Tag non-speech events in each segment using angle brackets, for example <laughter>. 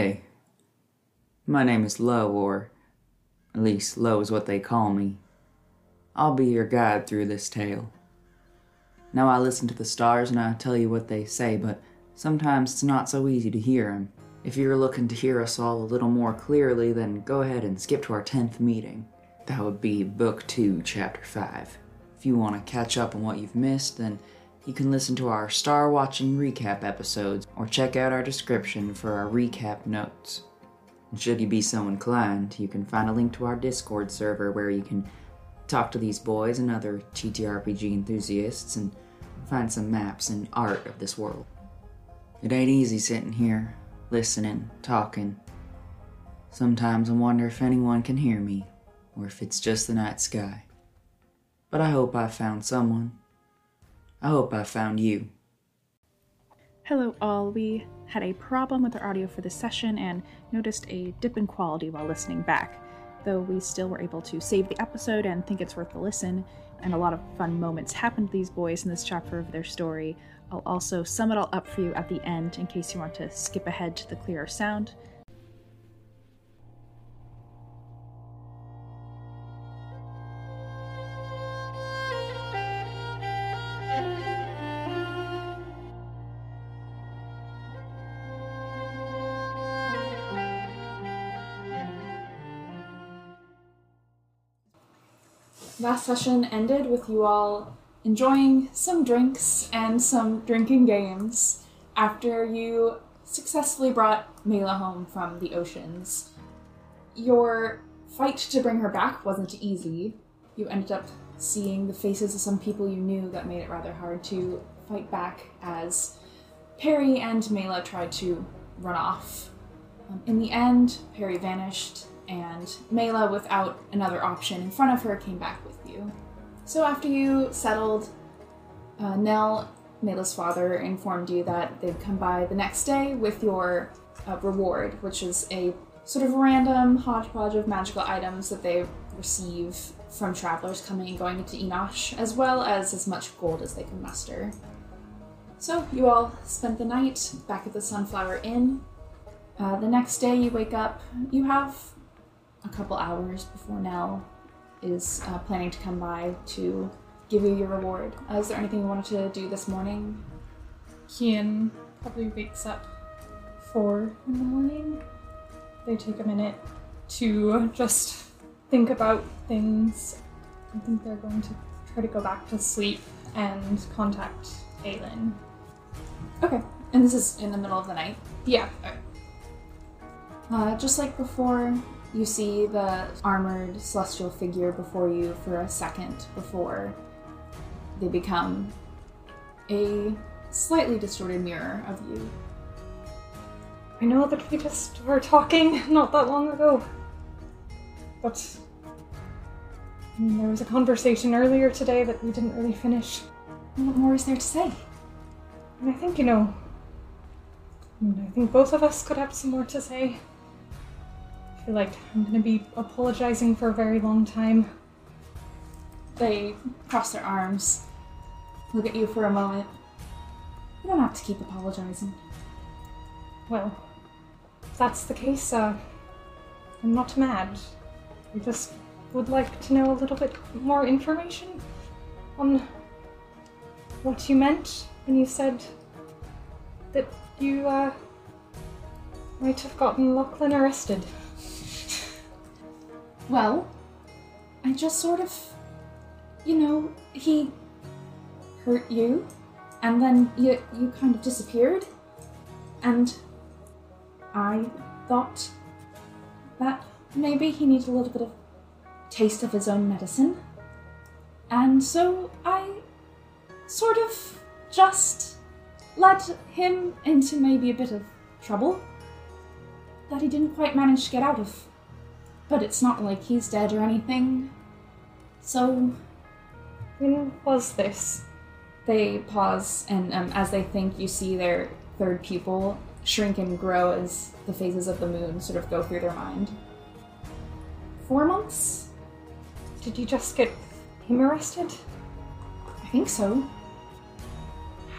Hey, my name is Lo, or at least Lo is what they call me. I'll be your guide through this tale. Now I listen to the stars and I tell you what they say, but sometimes it's not so easy to hear 'em. If you're looking to hear us all a little more clearly, then go ahead and skip to our 10th meeting. That would be Book 2, Chapter 5. If you want to catch up on what you've missed, then you can listen to our Star Watching recap episodes or check out our description for our recap notes. And should you be so inclined, you can find a link to our Discord server where you can talk to these boys and other TTRPG enthusiasts and find some maps and art of this world. It ain't easy sitting here, listening, talking. Sometimes I wonder if anyone can hear me, or if it's just the night sky. But I hope I found someone. I hope I found you. Hello, all. We had a problem with our audio for this session and noticed a dip in quality while listening back. Though we still were able to save the episode and think it's worth a listen, and a lot of fun moments happened to these boys in this chapter of their story, I'll also sum it all up for you at the end in case you want to skip ahead to the clearer sound. Last session ended with you all enjoying some drinks and some drinking games after you successfully brought Mela home from the oceans. Your fight to bring her back wasn't easy. You ended up seeing the faces of some people you knew that made it rather hard to fight back as Perry and Mela tried to run off. Um, in the end, Perry vanished, and Mela, without another option in front of her, came back you. So after you settled, uh, Nell, Mela's father, informed you that they'd come by the next day with your uh, reward, which is a sort of random hodgepodge of magical items that they receive from travelers coming and going into Enosh, as well as as much gold as they can muster. So you all spent the night back at the Sunflower Inn. Uh, the next day you wake up, you have a couple hours before Nell is uh, planning to come by to give you your reward. Uh, is there anything you wanted to do this morning? Kian probably wakes up four in the morning. They take a minute to just think about things. I think they're going to try to go back to sleep and contact Aelin. Okay. And this is in the middle of the night. Yeah. Uh, just like before, you see the armored celestial figure before you for a second before they become a slightly distorted mirror of you. I know that we just were talking <laughs> not that long ago. But there was a conversation earlier today that we didn't really finish. What more is there to say? And I think, you know, I think both of us could have some more to say. Feel like I'm gonna be apologizing for a very long time. They cross their arms, look at you for a moment. You don't have to keep apologizing. Well, if that's the case, uh, I'm not mad. I just would like to know a little bit more information on what you meant when you said that you, uh, might have gotten Lachlan arrested. Well, I just sort of, you know, he hurt you, and then you you kind of disappeared, and I thought that maybe he needed a little bit of taste of his own medicine, and so I sort of just led him into maybe a bit of trouble that he didn't quite manage to get out of. But it's not like he's dead or anything. So When was this? they pause, and um, as they think, you see their third pupil shrink and grow as the phases of the moon sort of go through their mind. Four months? Did you just get him arrested? I think so.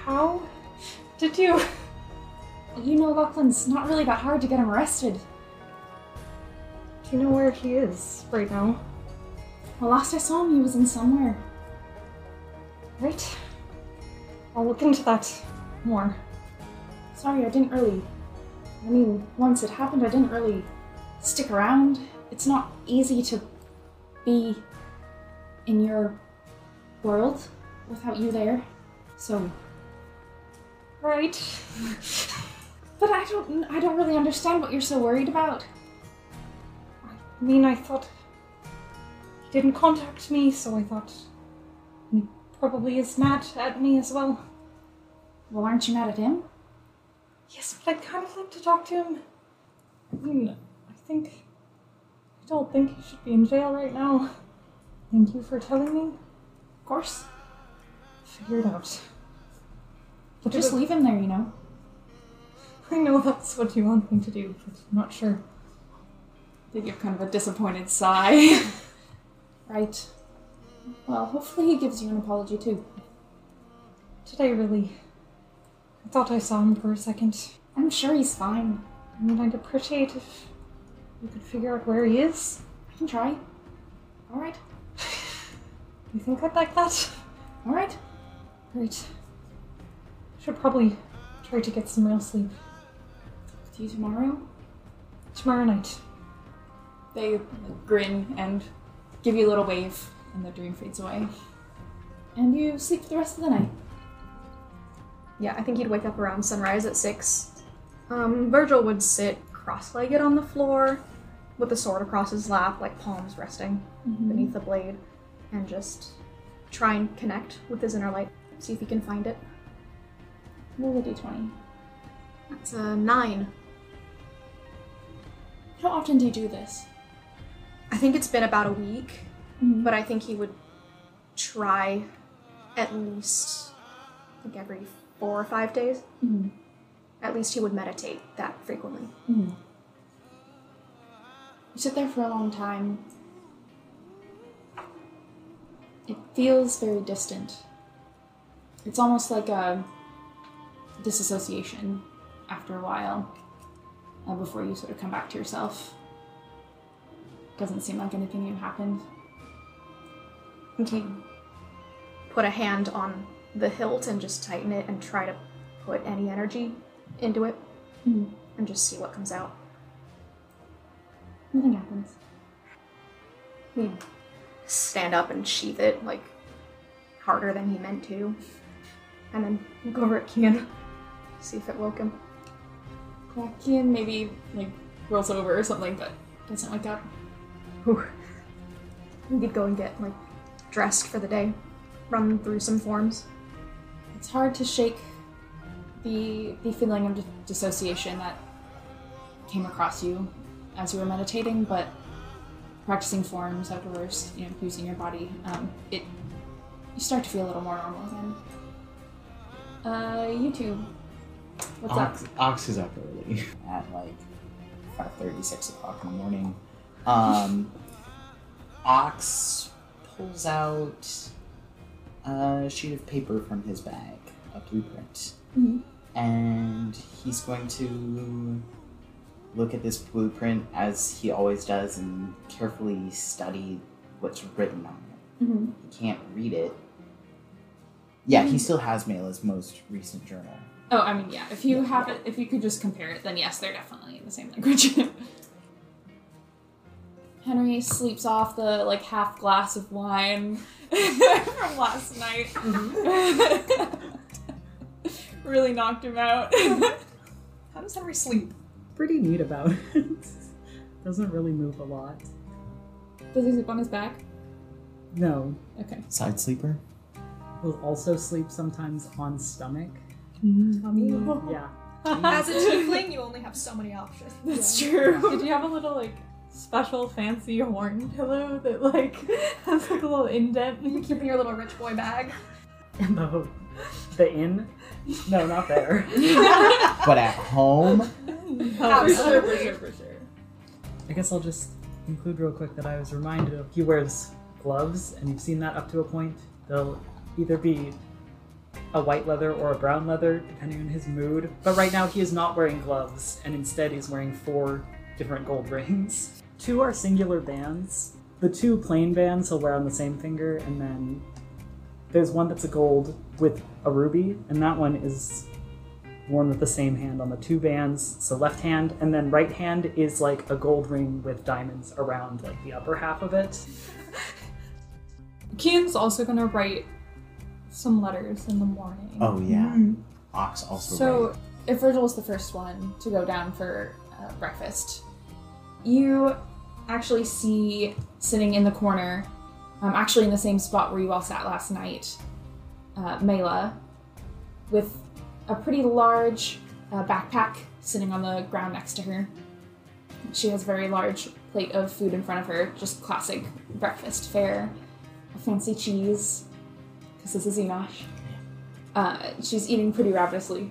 How did you You know, Lachlan's not really that hard to get him arrested. Do you know where he is right now? Well, last I saw him, he was in somewhere. Right? I'll look into that more. Sorry, I didn't really. I mean, once it happened, I didn't really stick around. It's not easy to be in your world without you there. So, Right. <laughs> but I don't I don't really understand what you're so worried about. I mean, I thought he didn't contact me, so I thought he probably is mad at me as well. Well, aren't you mad at him? Yes, but I'd kind of like to talk to him. I mean, I think. I don't think he should be in jail right now. Thank you for telling me. Of course. Figure it out. But Just leave him there, you know. I know that's what you want me to do, but I'm not sure. They give kind of a disappointed sigh. <laughs> right. Well, hopefully he gives you an apology too. Today, really. I thought I saw him for a second. I'm sure he's fine. I mean, I'd appreciate if you could figure out where he is. I can try. All right. <laughs> You think I'd like that? All right. Right. Should probably try to get some real sleep. See you tomorrow. Tomorrow night. They grin and give you a little wave, and the dream fades away. And you sleep for the rest of the night. Yeah, I think he'd wake up around sunrise at six. Um, Virgil would sit cross-legged on the floor with the sword across his lap, like palms resting beneath the blade, and just try and connect with his inner light. See if he can find it. Roll a d20. That's a nine. How often do you do this? I think it's been about a week, Mhm. but I think he would try at least, I think every four or five days. Mhm. At least he would meditate that frequently. You sit there for a long time. It feels very distant. It's almost like a disassociation after a while, uh, before you sort of come back to yourself. Doesn't seem like anything new happened. Think he'd put a hand on the hilt and just tighten it and try to put any energy into it Mhm. and just see what comes out. Nothing happens. He'd stand up and sheath it like harder than he meant to, and then look over at Kian, see if it woke him. Yeah, Kian maybe like rolls over or something, but doesn't wake up. Whew. He'd go and get like dressed for the day, run through some forms. It's hard to shake the the feeling of dis- dissociation that came across you as you were meditating, but practicing forms outdoors, you know, using your body, um, it you start to feel a little more normal again. Uh, YouTube. What's Ox, up? Ox is up early at like 5.30, 6 o'clock in the morning. Um, <laughs> Ox pulls out a sheet of paper from his bag, a blueprint, Mhm. and he's going to look at this blueprint as he always does and carefully study what's written on it. Mhm. He can't read it. Yeah, he still has Mela's most recent journal. Oh, I mean, yeah. If you Yeah. have it, if you could just compare it, then yes, they're definitely in the same language. <laughs> Henry sleeps off the like half glass of wine <laughs> from last night. Mm-hmm. <laughs> really knocked him out. <laughs> How does Henry sleep? Pretty neat about it. Doesn't really move a lot. Does he sleep on his back? No. Okay. Side sleeper? Will also sleep sometimes on stomach. Mm-hmm. Tummy. Yeah. As a tiefling, you only have so many options. That's true. Did you have a little like special fancy horn pillow that like <laughs> has like a little indent? You keep in your little rich boy bag. In the, the inn? No, not there. <laughs> But at home? For sure, for sure, for sure. I guess I'll just include real quick that I was reminded of he wears gloves, and you've seen that up to a point. They'll either be a white leather or a brown leather, depending on his mood. But right now, he is not wearing gloves, and instead, he's wearing four different gold rings. Two are singular bands. The two plain bands he'll wear on the same finger, and then there's one that's a gold with a ruby, and that one is worn with the same hand on the two bands. So left hand, and then right hand is like a gold ring with diamonds around like the upper half of it. Kian's also gonna write some letters in the morning. Oh yeah. Mm. Ox also. So, right. if Virgil is the first one to go down for uh, breakfast, you actually see sitting in the corner, um, actually in the same spot where you all sat last night, uh, Mela, with a pretty large uh, backpack sitting on the ground next to her. She has a very large plate of food in front of her, just classic breakfast fare, a fancy cheese, because this is Enosh. Uh, she's eating pretty ravenously,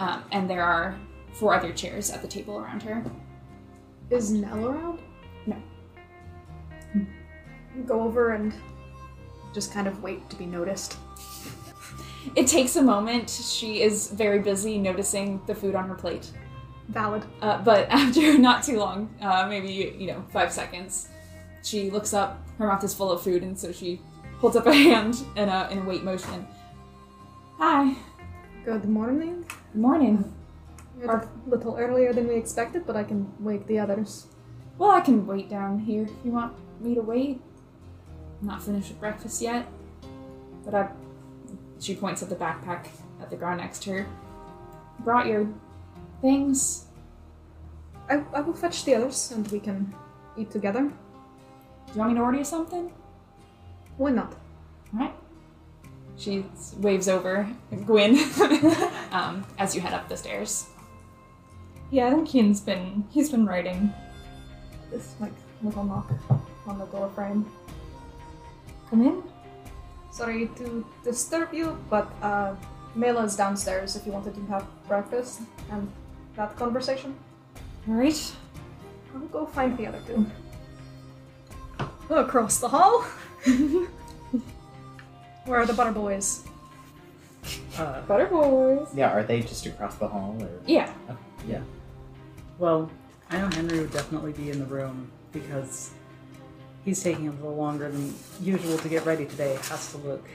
um, and there are four other chairs at the table around her. Is Nell around? Go over and just kind of wait to be noticed. It takes a moment. She is very busy noticing the food on her plate. Valid. Uh, but <laughs> after not too long, uh, maybe, you know, five seconds, she looks up. Her mouth is full of food, and so she holds up a hand in a, in a wait motion. Hi. Good morning. Good morning. You're a little earlier than we expected, but I can wake the others. Well, I can wait down here if you want me to wait. I'm not finished with breakfast yet. But I. She points at the backpack at the ground next to her. Brought your things. I, I will fetch the others and we can eat together. Do you want me to order you something? Why not? Alright. She waves over Gwyn <laughs> um, as you head up the stairs. Yeah, I think Kian's been he's been writing. This like little knock on the door frame. Come in. Sorry to disturb you, but uh, Mela's downstairs if you wanted to have breakfast and that conversation. Alright. I'll go find the other two. Across the hall. <laughs> Where are the butter boys? Uh, Butter boys. yeah, are they just across the hall or? Yeah. Yeah. Well, I know Henry would definitely be in the room because he's taking a little longer than usual to get ready today. It Has to look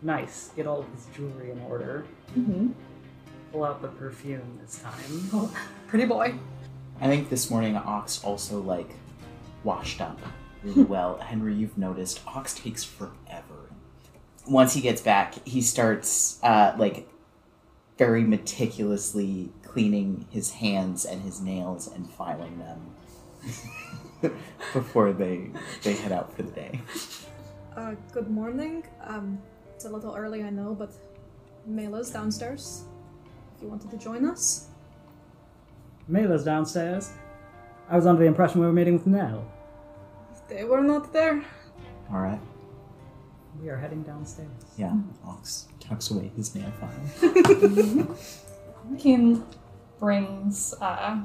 nice, get all of his jewelry in order, Mm-hmm. pull out the perfume this time. <laughs> Pretty boy. I think this morning Ox also like washed up really <laughs> well. Henry, you've noticed Ox takes forever. Once he gets back, he starts uh, like very meticulously cleaning his hands and his nails and filing them <laughs> <laughs> before they they head out for the day. Uh, good morning. Um, it's a little early, I know, but Mela's downstairs. If you wanted to join us. Mela's downstairs. I was under the impression we were meeting with Nell. They were not there. All right. We are heading downstairs. Yeah. Ox tucks away his nail file. <laughs> Kian brings uh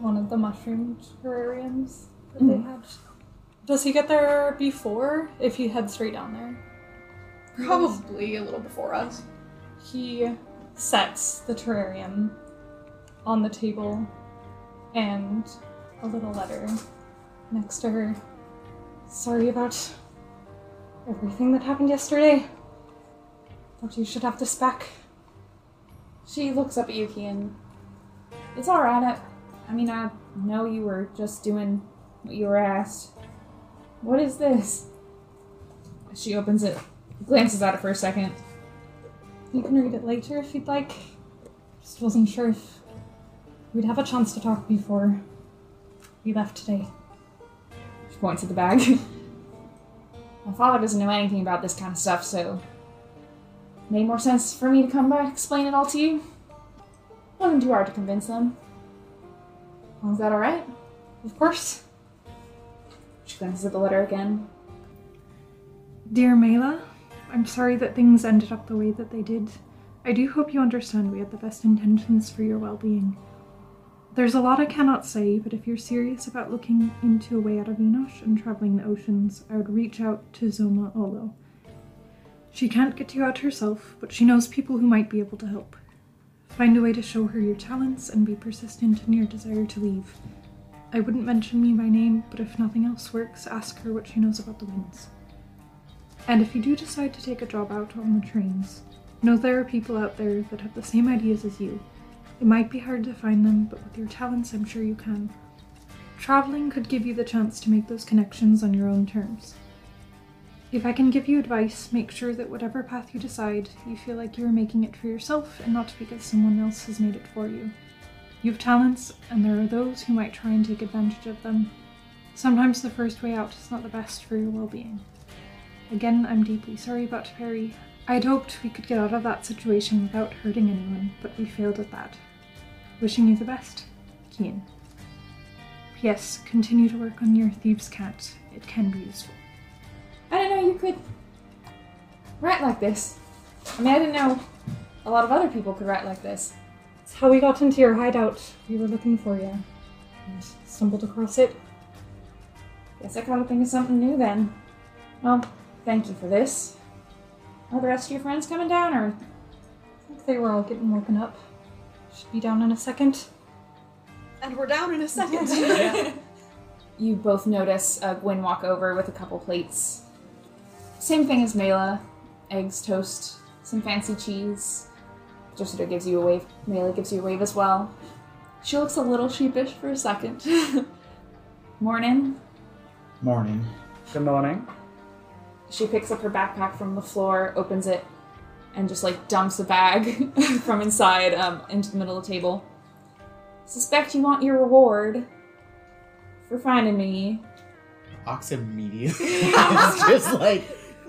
one of the mushroom terrariums that they mm-hmm. had. Does he get there before if he heads straight down there? Probably a little before us. He sets the terrarium on the table and a little letter next to her. Sorry about everything that happened yesterday. Thought you should have this back. She looks up at Yuki and it's all right. I, mean, I know you were just doing what you were asked. What is this? She opens it, glances at it for a second. You can read it later if you'd like. Just wasn't sure if we'd have a chance to talk before we left today. She points at the bag. <laughs> My father doesn't know anything about this kind of stuff, so made more sense for me to come by explain it all to you. Wasn't too hard to convince them. Is that all right? Of course. She glances at the letter again. Dear Mela, I'm sorry that things ended up the way that they did. I do hope you understand we had the best intentions for your well being. There's a lot I cannot say, but if you're serious about looking into a way out of Enosh and traveling the oceans, I would reach out to Zoma Olo. She can't get you out herself, but she knows people who might be able to help. Find a way to show her your talents and be persistent in your desire to leave. I wouldn't mention me by name, but if nothing else works, ask her what she knows about the winds. And if you do decide to take a job out on the trains, know there are people out there that have the same ideas as you. It might be hard to find them, but with your talents, I'm sure you can. Traveling could give you the chance to make those connections on your own terms. If I can give you advice, make sure that whatever path you decide, you feel like you are making it for yourself and not because someone else has made it for you. You have talents, and there are those who might try and take advantage of them. Sometimes the first way out is not the best for your well being. Again, I'm deeply sorry about Perry. I had hoped we could get out of that situation without hurting anyone, but we failed at that. Wishing you the best, Kian. P.S. Continue to work on your thieves' cant. It can be useful. I didn't know you could write like this. I mean, I didn't know a lot of other people could write like this. It's how we got into your hideout. We were looking for you. And stumbled across it. Guess I gotta think of something new then. Well, thank you for this. Are the rest of your friends coming down, or I think they were all getting woken up. Should be down in a second. And we're down in a second. <laughs> <laughs> you both notice uh, Gwen walk over with a couple plates. Same thing as Mela. Eggs, toast, some fancy cheese. Jessica gives you a wave. Mela gives you a wave as well. She looks a little sheepish for a second. <laughs> Morning. Morning. Good morning. She picks up her backpack from the floor, opens it, and just like dumps a bag <laughs> from inside um, into the middle of the table. Suspect you want your reward for finding me. Ox immediately <laughs> is just like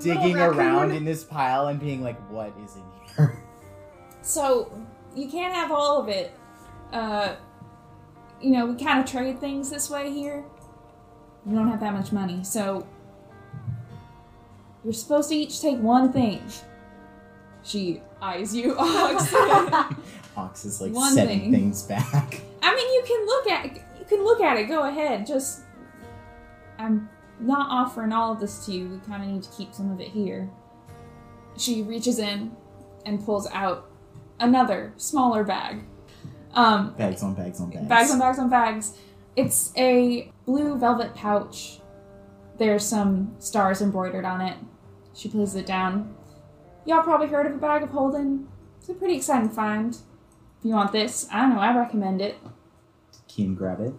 digging around in this pile and being like, what is in here? <laughs> So you can't have all of it. Uh, you know, we kind of trade things this way here. We don't have that much money, so you're supposed to each take one thing. She eyes you, <laughs> Ox. Ox is like One setting thing. things back. I mean, you can look at you can look at it. Go ahead. Just I'm not offering all of this to you. We kind of need to keep some of it here. She reaches in and pulls out another smaller bag. Um, Bags on bags on bags. bags on bags on bags. It's a blue velvet pouch. There's some stars embroidered on it. She places it down. Y'all probably heard of a bag of holding. It's a pretty exciting find. If you want this, I don't know. I recommend it. Kian grab it.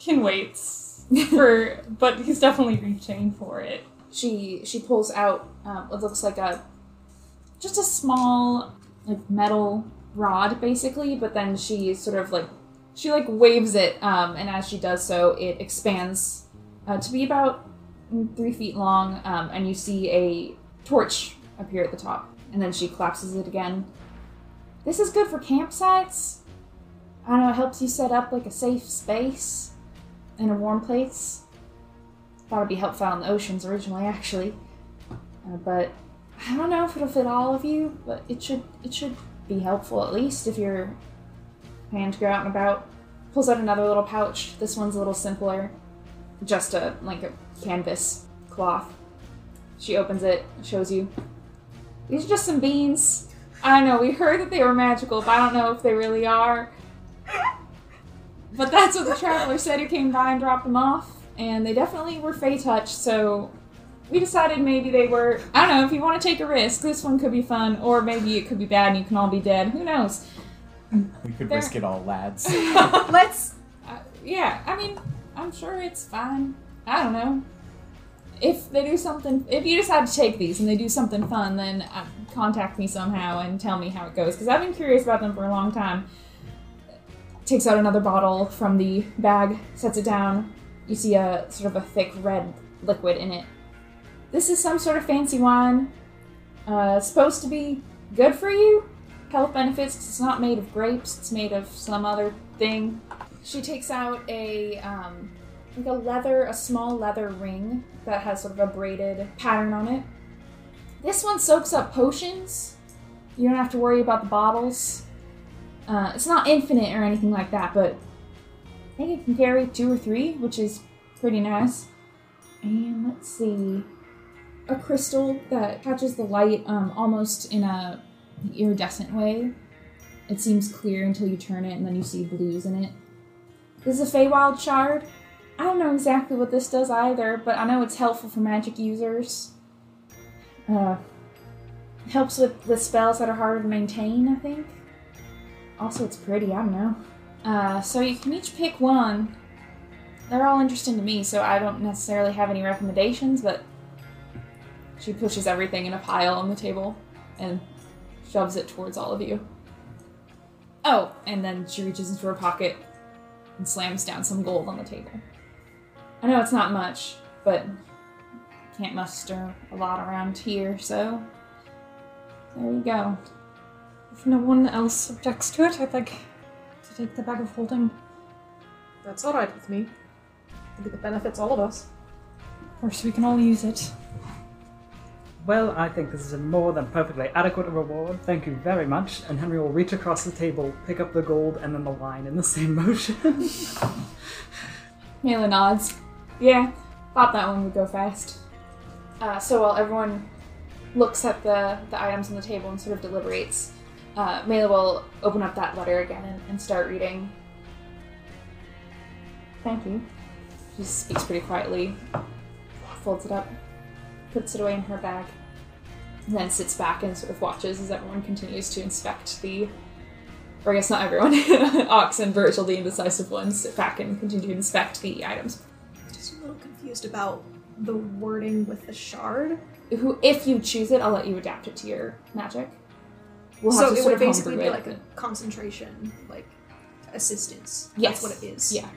Kian waits <laughs> for, but he's definitely reaching for it. she she pulls out um, what looks like a just a small like metal rod basically but then she sort of like she like waves it um, and as she does so it expands uh, to be about three feet long um, and you see a torch appear at the top and then she collapses it again. This is good for campsites. I don't know it helps you set up like a safe space in a warm place thought it'd be helpful in the oceans originally, actually. Uh, but I don't know if it'll fit all of you, but it should it should be helpful at least if you're planning to go out and about. Pulls out another little pouch. This one's a little simpler, just a like a canvas cloth. She opens it, shows you. These are just some beans. I don't know. We heard that they were magical, but I don't know if they really are. But that's what the traveler said who came by and dropped them off. And they definitely were Fey touch, so we decided maybe they were. I don't know, if you want to take a risk, this one could be fun, or maybe it could be bad and you can all be dead. Who knows? We could There. risk it all, lads. <laughs> Let's. Uh, yeah, I mean, I'm sure it's fine. I don't know. If they do something, if you decide to take these and they do something fun, then uh, contact me somehow and tell me how it goes, because I've been curious about them for a long time. Takes out another bottle from the bag, sets it down. You see a sort of a thick red liquid in it. This is some sort of fancy wine. Uh, supposed to be good for you. Health benefits. It's not made of grapes. It's made of some other thing. She takes out a um, like a leather, a small leather ring that has sort of a braided pattern on it. This one soaks up potions. You don't have to worry about the bottles. Uh, it's not infinite or anything like that, but I think it can carry two or three, which is pretty nice. And let's see. a crystal that catches the light um, almost in a iridescent way. It seems clear until you turn it, and then you see blues in it. This is a Feywild shard. I don't know exactly what this does either, but I know it's helpful for magic users. Uh, helps with, with spells that are harder to maintain, I think. Also, it's pretty, I don't know. Uh, so you can each pick one. They're all interesting to me, so I don't necessarily have any recommendations, but she pushes everything in a pile on the table and shoves it towards all of you. Oh, and then she reaches into her pocket and slams down some gold on the table. I know it's not much, but can't muster a lot around here, so there you go. If no one else objects to it, I'd like to take the bag of holding. That's alright with me. I think it benefits all of us. Of course, we can all use it. Well, I think this is a more than perfectly adequate reward. Thank you very much. And Henry will reach across the table, pick up the gold, and then the wine in the same motion. Mela nods. Yeah, thought that one would go fast. Uh, so while everyone looks at the, the items on the table and sort of deliberates, uh, Mela will open up that letter again and, and start reading. Thank you. She speaks pretty quietly, folds it up, puts it away in her bag, and then sits back and sort of watches as everyone continues to inspect the. Or I guess not everyone. <laughs> Ox and Virgil, the indecisive ones, sit back and continue to inspect the items. Just a little confused about the wording with the shard. Who, if you choose it, I'll let you adapt it to your magic. We'll so to it would basically be like a concentration, like assistance. Yes. That's what it is. Yeah.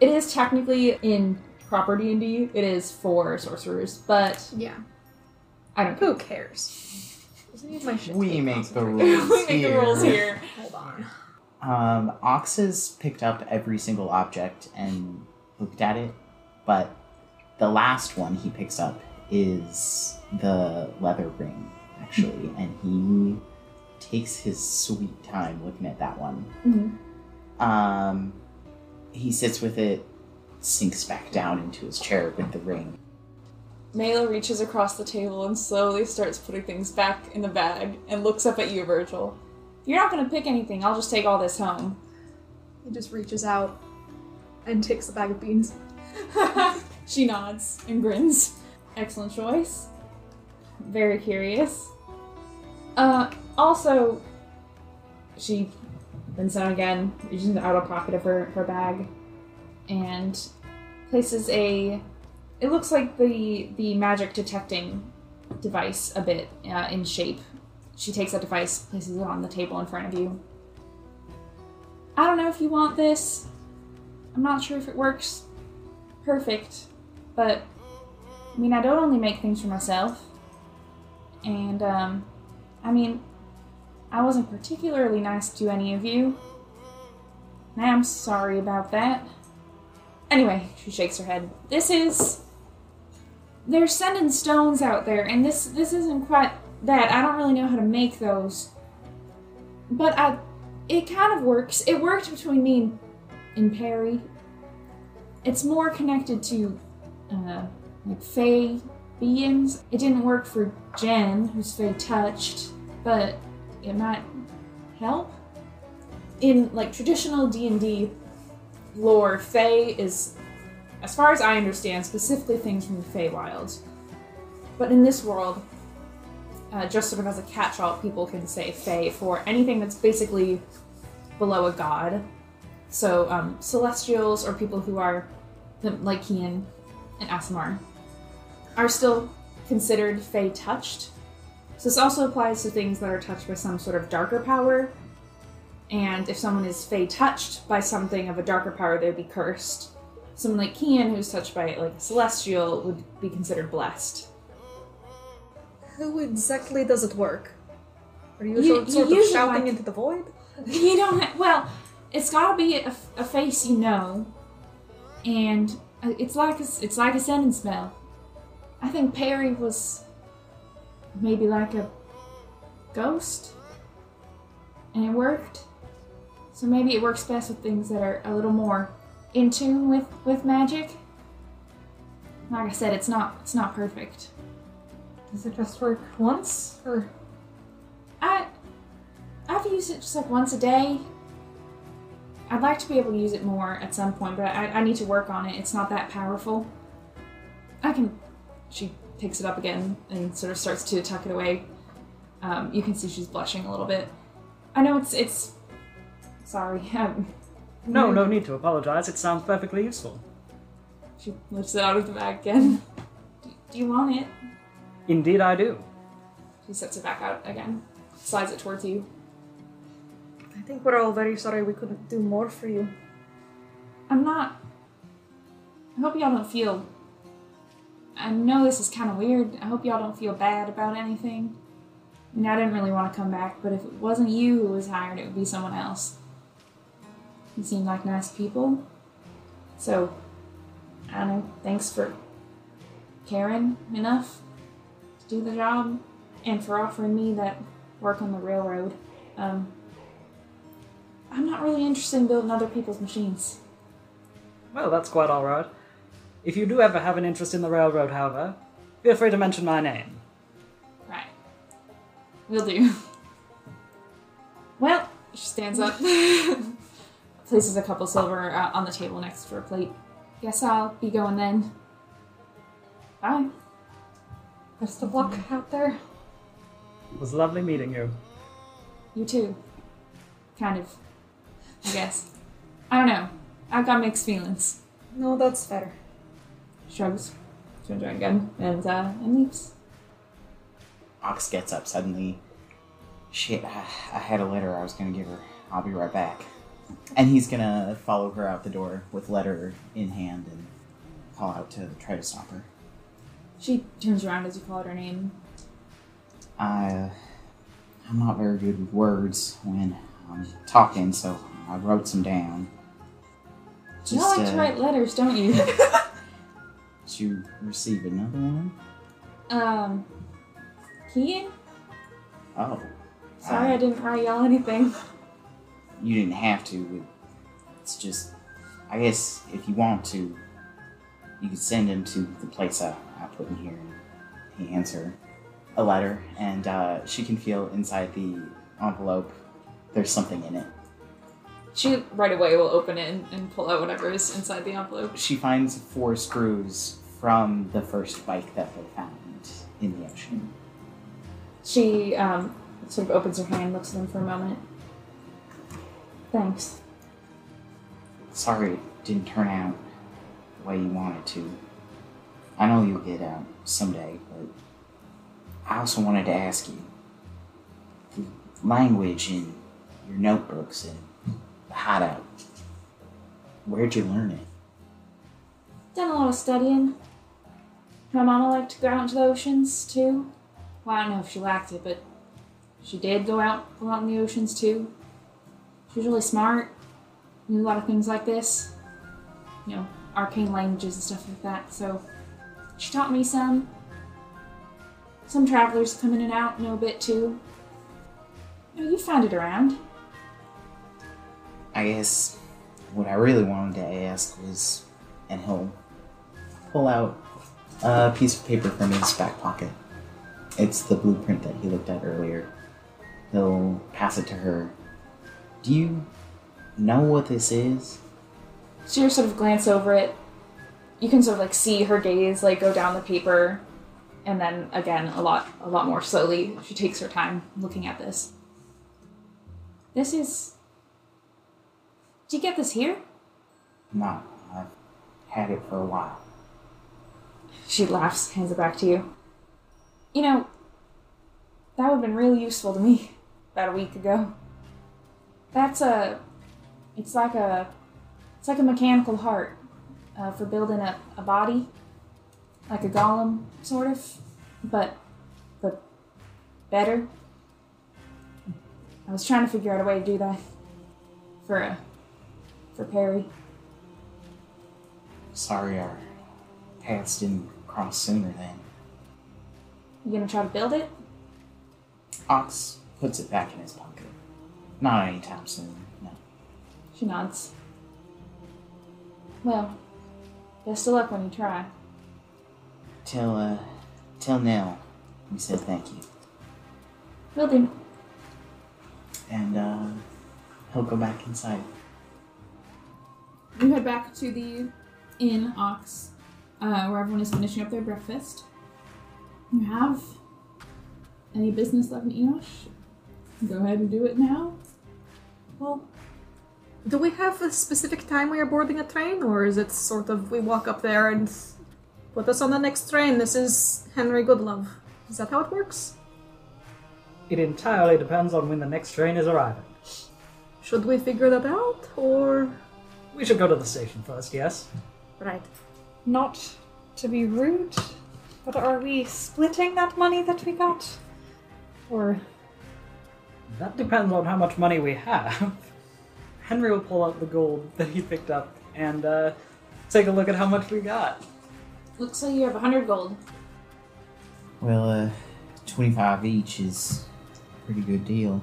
It is technically in proper D and D. It is for sorcerers, but Yeah. I don't Who cares? Doesn't need my shit. to We make the rules. <laughs> we make the rules here. <laughs> Hold on. Um, Ox has picked up every single object and looked at it, but the last one he picks up is the leather ring, actually, and he takes his sweet time looking at that one. Mhm. Um, he sits with it, sinks back down into his chair with the ring. Mela reaches across the table and slowly starts putting things back in the bag and looks up at you, Virgil. You're not gonna pick anything. I'll just take all this home. He just reaches out and takes the bag of beans. <laughs> she nods and grins. Excellent choice. Very curious. Uh, also, she bends down again, reaches in the outer pocket of her, her bag, and places a. It looks like the the magic detecting device a bit uh, in shape. She takes that device, places it on the table in front of you. I don't know if you want this. I'm not sure if it works perfect, but I mean, I don't only make things for myself, and um, I mean, I wasn't particularly nice to any of you. And I'm sorry about that. Anyway, she shakes her head. This is. They're sending stones out there, and this this isn't quite that. I don't really know how to make those, but I. It kind of works. It worked between me and, and Perry. It's more connected to uh, like Fey beings. It didn't work for Jen, who's Fey touched, but it might help. In like traditional D and D lore, Fey is, as far as I understand, specifically things from the Feywild. But in this world, uh, just sort of as a catch-all, people can say Fey for anything that's basically below a god. So um, celestials or people who are like Kian and Aasimar are still considered Fey touched. So this also applies to things that are touched by some sort of darker power. And if someone is Fey touched by something of a darker power, they would be cursed. Someone like Kian, who's touched by like a celestial, would be considered blessed. Who exactly does it work? Are you, You- sort, you of shouting like- into the void? you don't well it's gotta be a, a face you know and uh, it's like a, it's like a sentence spell i think perry was maybe like a ghost and it worked so maybe it works best with things that are a little more in tune with with magic like i said it's not it's not perfect Does it just work once? Or I I've used it just like once a day. I'd like to be able to use it more at some point, but I, I need to work on it. It's not that powerful. I can. She picks it up again and sort of starts to tuck it away. Um, you can see she's blushing a little bit. I know it's it's. Sorry. <laughs> Um, No, no need to apologize. It sounds perfectly useful. she lifts it out of the bag again. <laughs> Do, do you want it? Indeed, I do. She sets it back out again. Slides it towards you. I think we're all very sorry we couldn't do more for you. I'm not. I hope y'all don't feel. I know this is kind of weird. I hope y'all don't feel bad about anything. I didn't really want to come back, but if it wasn't you who was hired, it would be someone else. You seem like nice people. So, I don't know. Thanks for caring enough to do the job and for offering me that work on the railroad. Um, I'm not really interested in building other people's machines. Well, that's quite alright. If you do ever have an interest in the railroad, however, feel free to mention my name. Right. Will do. Well, she stands up, <laughs> places a couple silver uh, on the table next to her plate. Guess I'll be going then. Bye. best of luck out there. It was lovely meeting you. You too. Kind of. I guess. I don't know. I've got mixed feelings. No, that's fair. Shrugs. To enjoy again and uh, and leaves. Ox gets up suddenly. Shit, I, I had a letter I was gonna give her. I'll be right back. And he's gonna follow her out the door with letter in hand and call out to try to stop her. She turns around as you call out her name. I, uh, I'm not very good with words when I'm talking, so I wrote some down. You like to uh, write letters, don't you? <laughs> Did you receive another one? um, Kian? Oh. Sorry uh, I didn't write y'all anything. You didn't have to. It's just, I guess if you want to, you could send him to the place I, I put in here. He hands her a letter, and uh, she can feel inside the envelope there's something in it. She right away will open it and, and pull out whatever is inside the envelope. She finds four screws from the first bike that they found in the ocean. She um, sort of opens her hand, looks at them for a moment. Thanks. Sorry it didn't turn out the way you wanted to. I know you'll get out someday, but I also wanted to ask you the language in your notebooks and the hideout. Where'd you learn it? Done a lot of studying. My mama liked to go out into the oceans too. Well, I don't know if she liked it, but she did go out go out in the oceans too. She was really smart. Knew a lot of things like this. You know, arcane languages and stuff like that. So she taught me some. Some travelers come in and out know a bit too. You know, you find it around. I guess what I really wanted to ask was, and he'll pull out a piece of paper from his back pocket. It's the blueprint that he looked at earlier. He'll pass it to her. Do you know what this is? She just sort of glance over it. You can sort of like see her gaze like go down the paper, and then again a lot a lot more slowly. She takes her time looking at this. This is. Did you get this here? No, I've had it for a while. She laughs, hands it back to you. You know, that would have been really useful to me about a week ago. That's a. It's like a. It's like a mechanical heart uh, for building a, a body, like a golem, sort of, but but better. I was trying to figure out a way to do that for a for Perry. Sorry our paths didn't cross sooner then. You gonna try to build it? Ox puts it back in his pocket. Not anytime soon, no. She nods. Well, best of luck when you try. Tell, uh, tell Nell We said thank you. Will do. And uh, he'll go back inside. You head back to the inn, Ox, uh, where everyone is finishing up their breakfast. You have any business left in Enosh? Go ahead and do it now. Well, do we have a specific time we are boarding a train, or is it sort of we walk up there and put us on the next train? This is Henry Goodlove. Is that how it works? It entirely depends on when the next train is arriving. Should we figure that out, or We should go to the station first, yes? right? Not to be rude, but are we splitting that money that we got? Or That depends on how much money we have. Henry will pull out the gold that he picked up and uh, take a look at how much we got. Looks like you have 100 gold. Well, uh, 25 each is a pretty good deal.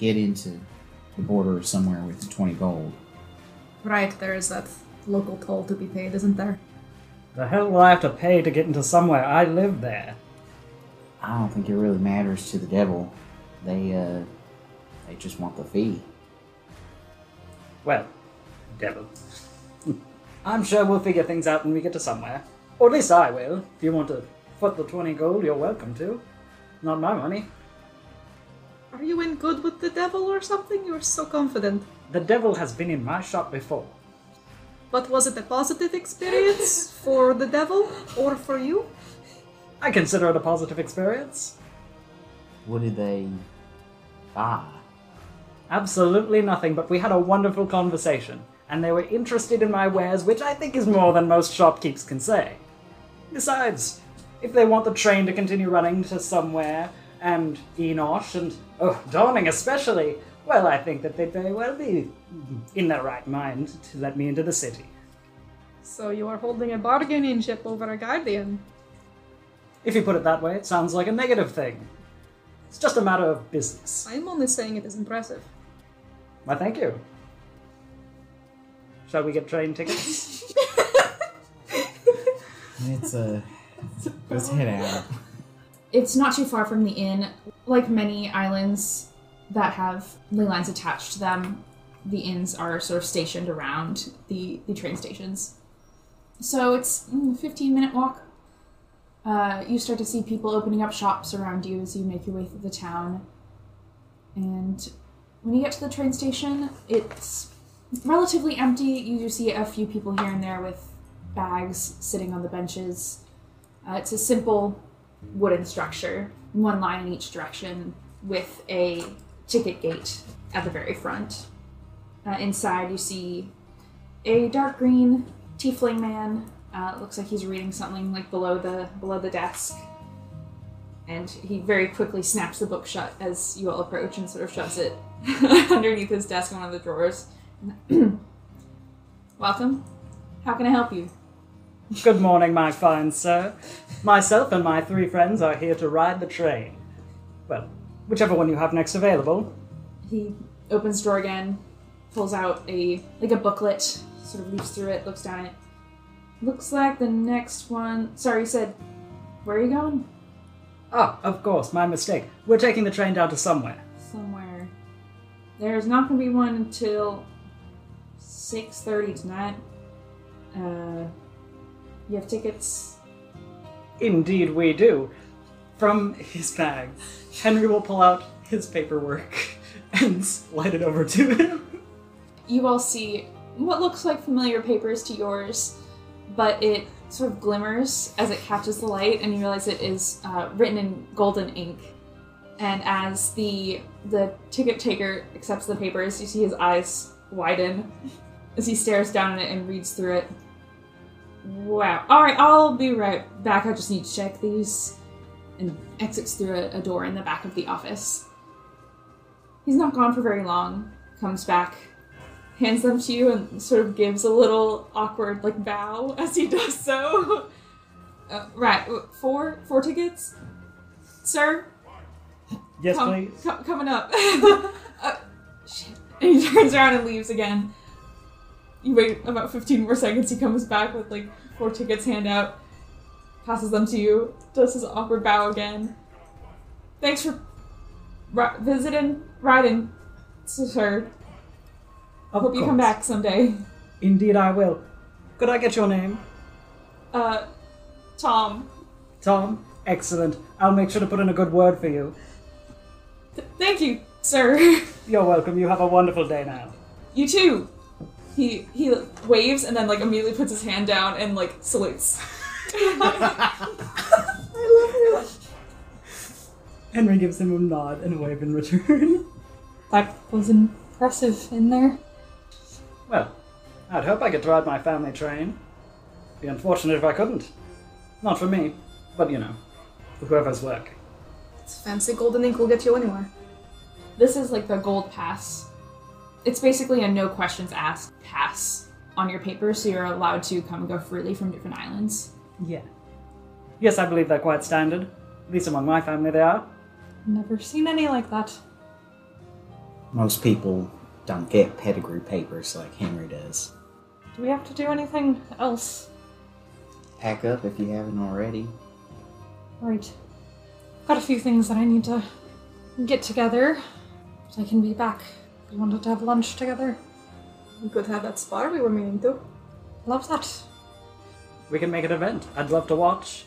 Get into the border somewhere with 20 gold. Right, there is that local toll to be paid, isn't there? The hell will I have to pay to get into somewhere? I live there. I don't think it really matters to the devil. They, uh, they just want the fee. Well, devil. <laughs> I'm sure we'll figure things out when we get to somewhere. Or at least I will. If you want to foot the 20 gold, you're welcome to. Not my money. Are you in good with the devil or something? You're so confident. The devil has been in my shop before. But was it a positive experience for the devil or for you? I consider it a positive experience. What did they buy? Absolutely nothing, but we had a wonderful conversation, and they were interested in my wares, which I think is more than most shopkeepers can say. Besides, if they want the train to continue running to somewhere, and Innosh, and oh, Dawning especially, well, I think that they'd very well be in their right mind to let me into the city. So you are holding a bargaining chip over a guardian. If you put it that way, it sounds like a negative thing. It's just a matter of business. I'm only saying it is impressive. Why, thank you. Shall we get train tickets? <laughs> It's, uh, let's head out. It's not too far from the inn. Like many islands that have ley lines attached to them, the inns are sort of stationed around the, the train stations. So it's mm, a 15 minute walk. Uh, you start to see people opening up shops around you as you make your way through the town. And when you get to the train station, it's relatively empty. You do see a few people here and there with bags sitting on the benches. Uh, it's a simple wooden structure, one line in each direction, with a ticket gate at the very front. Uh, inside, you see a dark green tiefling man. Uh, looks like he's reading something like below the below the desk, and he very quickly snaps the book shut as you all approach and sort of shoves it <laughs> underneath his desk in one of the drawers. <clears throat> Welcome. How can I help you? Good morning, my fine sir. Myself and my three friends are here to ride the train. Well, whichever one you have next available. He opens the drawer again, pulls out a like a booklet, sort of leafs through it, looks down it. Looks like the next one. Sorry, you said. Where are you going? Oh, of course, my mistake. We're taking the train down to somewhere. Somewhere. There's not going to be one until six thirty tonight. Uh, you have tickets. Indeed, we do. From his bag, Henry will pull out his paperwork <laughs> and slide it over to him. You all see what looks like familiar papers to yours, but it sort of glimmers as it catches the light, and you realize it is uh, written in golden ink. And as the the ticket taker accepts the papers, you see his eyes widen as he stares down at it and reads through it. Wow. All right, I'll be right back. I just need to check these. And exits through a, a door in the back of the office. He's not gone for very long. Comes back, hands them to you, and sort of gives a little awkward like bow <laughs> as he does so. <laughs> Uh, right, four four tickets, sir. Yes, Come- please. co- coming up. <laughs> uh, shit. And he turns around and leaves again. You wait about 15 more seconds. He comes back with like four tickets hand out. Passes them to you, does his awkward bow again. Thanks for ri- visiting, riding, sir. Of Hope you come course. back someday. Indeed, I will. Could I get your name? Uh, Tom, Tom? Excellent. I'll make sure to put in a good word for you. th- thank you, sir. <laughs> You're welcome. You have a wonderful day now. you too. He he waves and then like immediately puts his hand down and like salutes. <laughs> Henry gives him a nod and a wave in return. That was impressive in there. well, I'd hope I get to ride my family train. Be unfortunate if I couldn't. Not for me, but you know, for whoever's work. It's fancy golden ink will get you anywhere. This is like the gold pass. It's basically a no questions asked pass on your paper, so you're allowed to come and go freely from different islands. Yeah. Yes, I believe they're quite standard. At least among my family they are. Never seen any like that. Most people don't get pedigree papers like Henry does. Do we have to do anything else? Pack up if you haven't already. Right. Got a few things that I need to get together. But I can be back. We wanted to have lunch together. We could have that spar we were meaning to. Love that. We can make an event. I'd love to watch.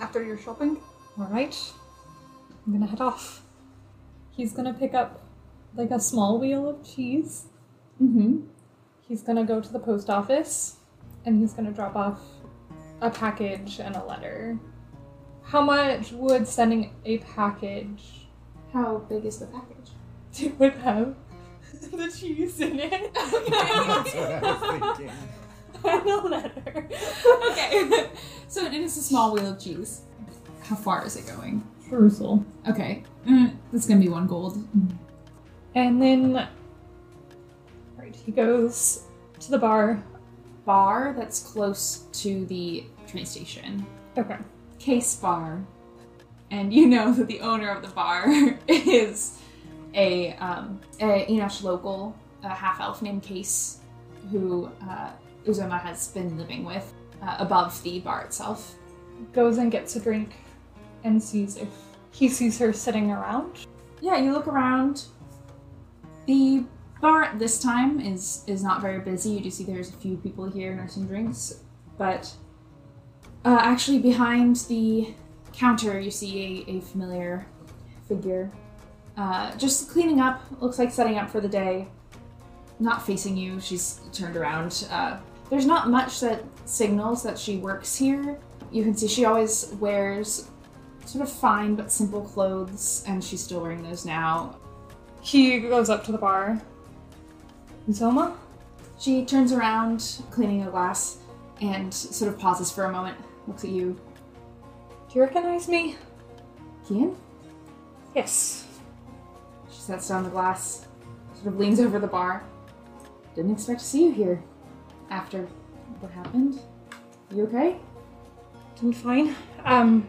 After your shopping. Alright. I'm gonna head off. He's gonna pick up like a small wheel of cheese. Mm-hmm. He's gonna go to the post office and he's gonna drop off a package and a letter. How much would sending a package How big is the package? <laughs> it would have <laughs> the cheese in it? <laughs> and a letter. okay. <laughs> so it is a small wheel of cheese. How far is it going? Jerusalem. Okay. Mm, that's gonna be one gold. And then right, he goes to the bar. Bar that's close to the train station. Okay. Case Bar. And you know that the owner of the bar <laughs> is a, um, a Innosh local, a half elf named Case, who uh, Uzoma has been living with uh, above the bar itself. Goes and gets a drink and sees if he sees her sitting around. Yeah, you look around. The bar at this time is is not very busy. You do see there's a few people here nursing drinks, but uh, actually behind the counter you see a, a familiar figure, uh, just cleaning up. Looks like setting up for the day. Not facing you. She's turned around. Uh, there's not much that signals that she works here. You can see she always wears sort of fine but simple clothes, and she's still wearing those now. He goes up to the bar. Zoma? She turns around, cleaning a glass, and sort of pauses for a moment, looks at you. Do you recognize me? Kian? Yes. She sets down the glass, sort of leans over the bar. Didn't expect to see you here. After what happened? You okay? I'm fine. Um,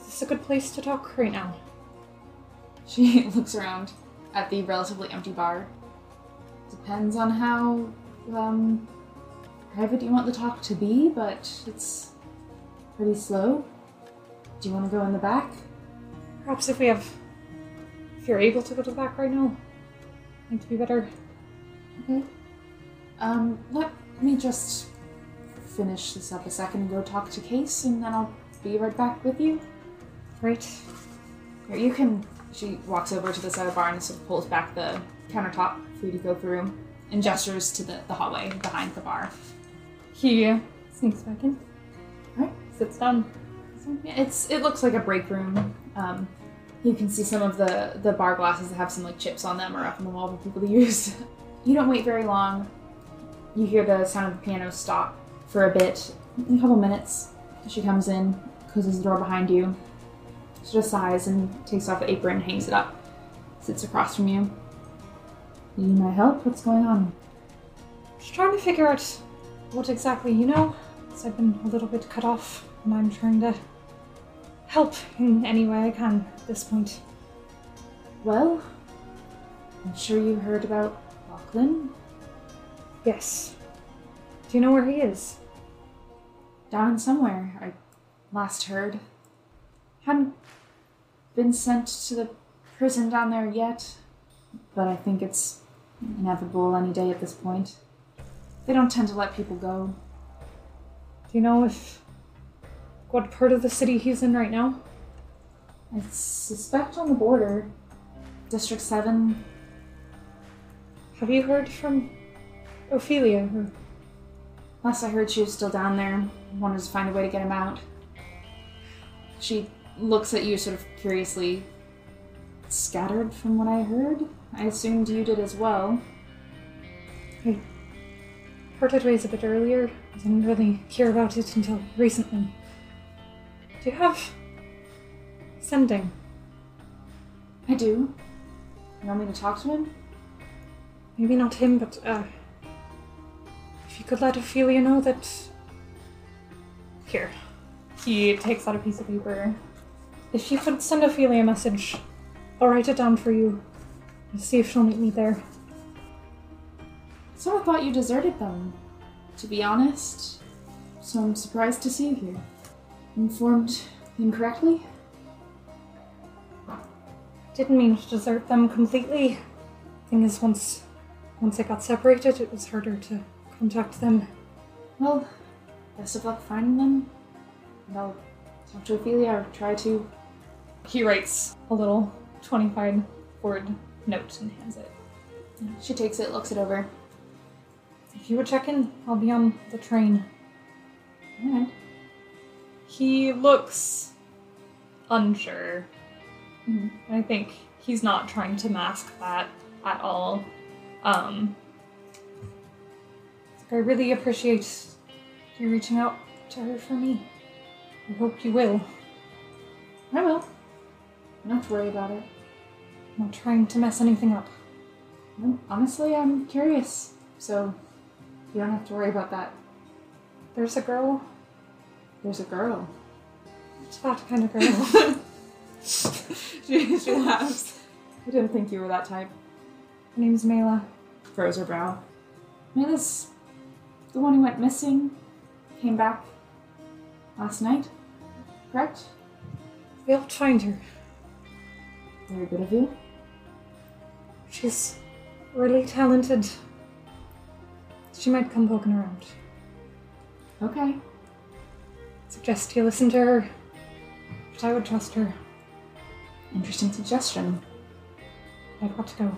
is this a good place to talk right now? <laughs> She looks around at the relatively empty bar. Depends on how um, private you want the talk to be, but it's pretty slow. Do you want to go in the back? Perhaps if we have. If you're able to go to the back right now, might be better. Okay. Um, let me just finish this up a second and go talk to Case, and then I'll be right back with you. Right? Here, you can. She walks over to the side of the bar and sort of pulls back the countertop for you to go through, and gestures to the, the hallway behind the bar. He sneaks back in. Alright. Sits down. Yeah, it's it looks like a break room. Um, you can see some of the the bar glasses that have some like chips on them or up on the wall for people to use. <laughs> you don't wait very long. You hear the sound of the piano stop for a bit, a couple minutes. She comes in, closes the door behind you. She just sighs and takes off the apron, hangs it up, sits across from you. You need my help? What's going on? Just trying to figure out what exactly you know. Because I've been a little bit cut off, and I'm trying to help in any way I can at this point. Well, I'm sure you heard about Lachlan. Yes. Do you know where he is? down somewhere. I last heard. Hadn't been sent to the prison down there yet, but I think it's inevitable any day at this point. They don't tend to let people go. Do you know if what part of the city he's in right now? I suspect on the border. District 7. Have you heard from Ophelia? Last I heard, she was still down there. Wanted to find a way to get him out. She looks at you sort of curiously. Scattered from what I heard? I assumed you did as well. I parted ways a bit earlier. I didn't really hear about it until recently. Do you have sending? I do. You want me to talk to him? Maybe not him, but uh, if you could let Ophelia know that. Here. He takes out a piece of paper. If you could send Ophelia a message, I'll write it down for you. and see if she'll meet me there. Sort of thought you deserted them, to be honest. So I'm surprised to see you here. Informed incorrectly? Didn't mean to desert them completely. Thing is, once once I got separated, it was harder to contact them. Well, best of luck finding them. And I'll talk to Ophelia or try to. He writes a little 25 word note and hands it. She takes it, looks it over. If you would check in, I'll be on the train. Alright. He looks unsure. Mhm. I think he's not trying to mask that at all. Um, I really appreciate you reaching out to her for me. I hope you will. I will. Don't worry about it. I'm not trying to mess anything up. No, honestly, I'm curious. So, you don't have to worry about that. There's a girl. There's a girl. It's that kind of girl. <laughs> she, she laughs. I didn't think you were that type. Her name's Mela. Froze her brow. Mila's the one who went missing, came back last night, correct? We helped find her. Very good of you. She's really talented. She might come poking around. Okay. Suggest you listen to her, but I would trust her. Interesting suggestion. I've got to go.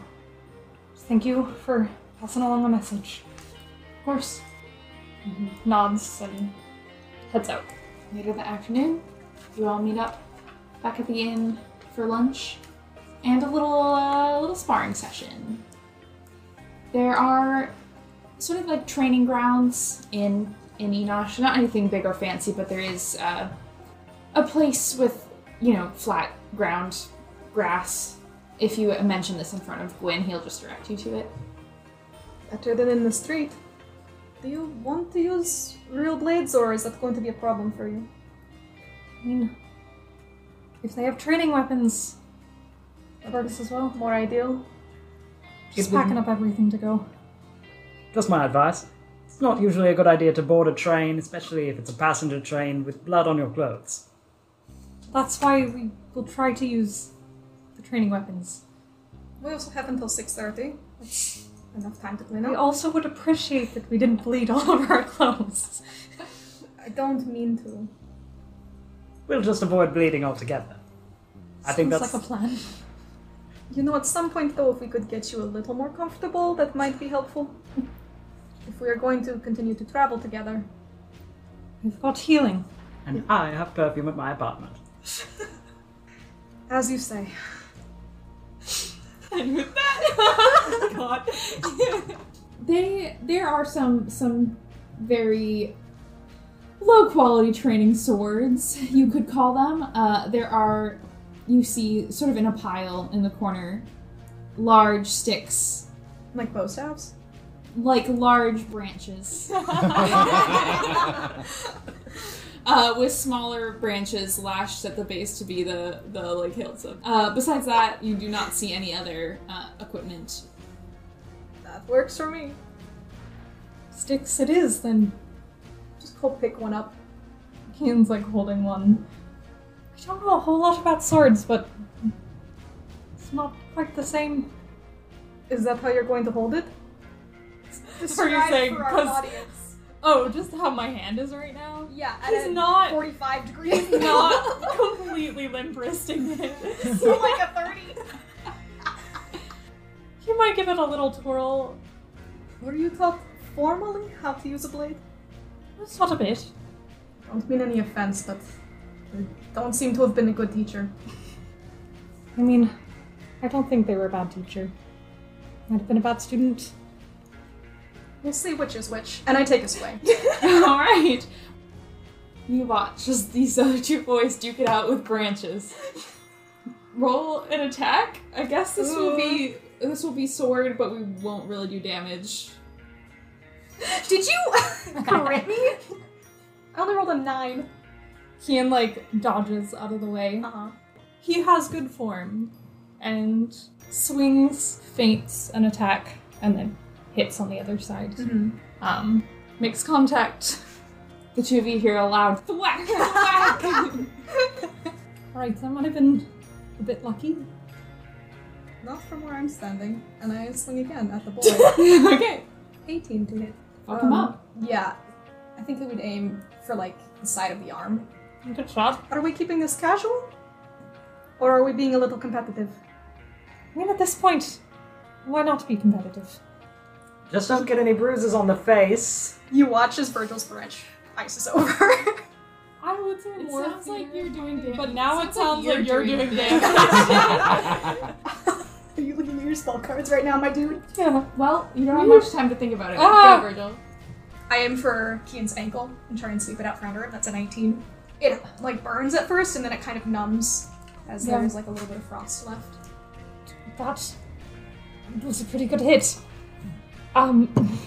Thank you for passing along a message. Of course. Nods and heads out. Later that afternoon, you all meet up back at the inn for lunch and a little uh, little sparring session. There are sort of like training grounds in in Innosh. Not anything big or fancy, but there is uh, a place with you know flat ground, grass. If you mention this in front of Gwyn, he'll just direct you to it. Better than in the street. Do you want to use real blades, or is that going to be a problem for you? I mean, if they have training weapons, that works as well. More ideal. Just It would- packing up everything to go. Just my advice. It's not usually a good idea to board a train, especially if it's a passenger train with blood on your clothes. That's why we will try to use the training weapons. We also have until six thirty. That's enough time to clean We also would appreciate that we didn't bleed all over our clothes. I don't mean to. We'll just avoid bleeding altogether. I think Sounds that's like a plan. You know, at some point though, if we could get you a little more comfortable, that might be helpful. if we are going to continue to travel together. We've got healing. and I have perfume at my apartment. As you say. And with that, God, they there are some some very low quality training swords you could call them. Uh, there are you see sort of in a pile in the corner large sticks Like bow staves? like large branches <laughs> <laughs> uh, with smaller branches lashed at the base to be the the like hilts of. Uh, besides that, you do not see any other uh, equipment. That works for me. Sticks it is, then. Just go pick one up. Kian's like holding one. I don't know a whole lot about swords, but it's not quite the same. Is that how you're going to hold it? <laughs> Are you saying for our 'cause- audience. Oh, just how my hand is right now? Yeah, He's not 45 degrees. not <laughs> completely limp wristing it. so like a 30. <laughs> You might give it a little twirl. Were you taught formally how to use a blade? Just not a bit. Don't mean any offense, but you don't seem to have been a good teacher. I mean, I don't think they were a bad teacher. Might have been a bad student. We'll see which is which. And I take a swing. <laughs> All right. You watch as these other two boys duke it out with branches. Roll an attack. I guess this will be this will be sword, but we won't really do damage. <laughs> Did you <laughs> crit me? I only rolled a 9. Kian like dodges out of the way. Uh-huh. He has good form and swings, feints an attack, and then hits on the other side. Mm-hmm. Um, makes contact. The two of you hear a loud thwack, thwack. <laughs> Alright, that might have been a bit lucky. Not from where I'm standing. And I swing again at the <laughs> boy. okay, 18 to hit. fuck him Um, up. Yeah. I think we would aim for like the side of the arm. Good shot. Are we keeping this casual? Or are we being a little competitive? I mean, at this point, why not be competitive? Just don't get any bruises on the face. You watch as Virgil's branch ices over. <laughs> I would say It more sounds like you're doing damage. But now it sounds like you're doing damage. <laughs> <laughs> Are you looking at your spell cards right now, my dude? yeah. Well, you don't have much time to think about it. Ah. Go, Virgil. I am for Kian's ankle and try and sweep it out from under him. That's a 19. It like burns at first and then it kind of numbs as Yeah. there's like a little bit of frost left. That was a pretty good hit. Um,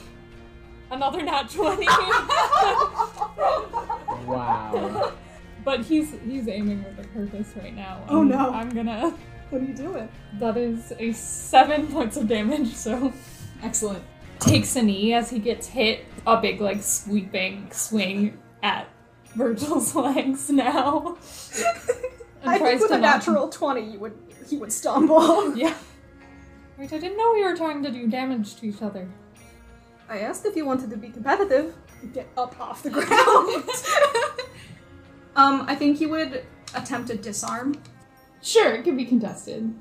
<laughs> another nat 20. <laughs> Wow. but he's he's aiming with a purpose right now. Oh, and no. I'm gonna. What are you doing? That is a seven points of damage. So Excellent. takes a knee as he gets hit. A big like sweeping swing at Virgil's <laughs> legs now. And I tries think with a knock- natural 20 you would he would stumble. Yeah. Wait, I didn't know we were trying to do damage to each other. I asked if you wanted to be competitive. Get up off the <laughs> ground. um, I think he would attempt to disarm. Sure, it could be contested.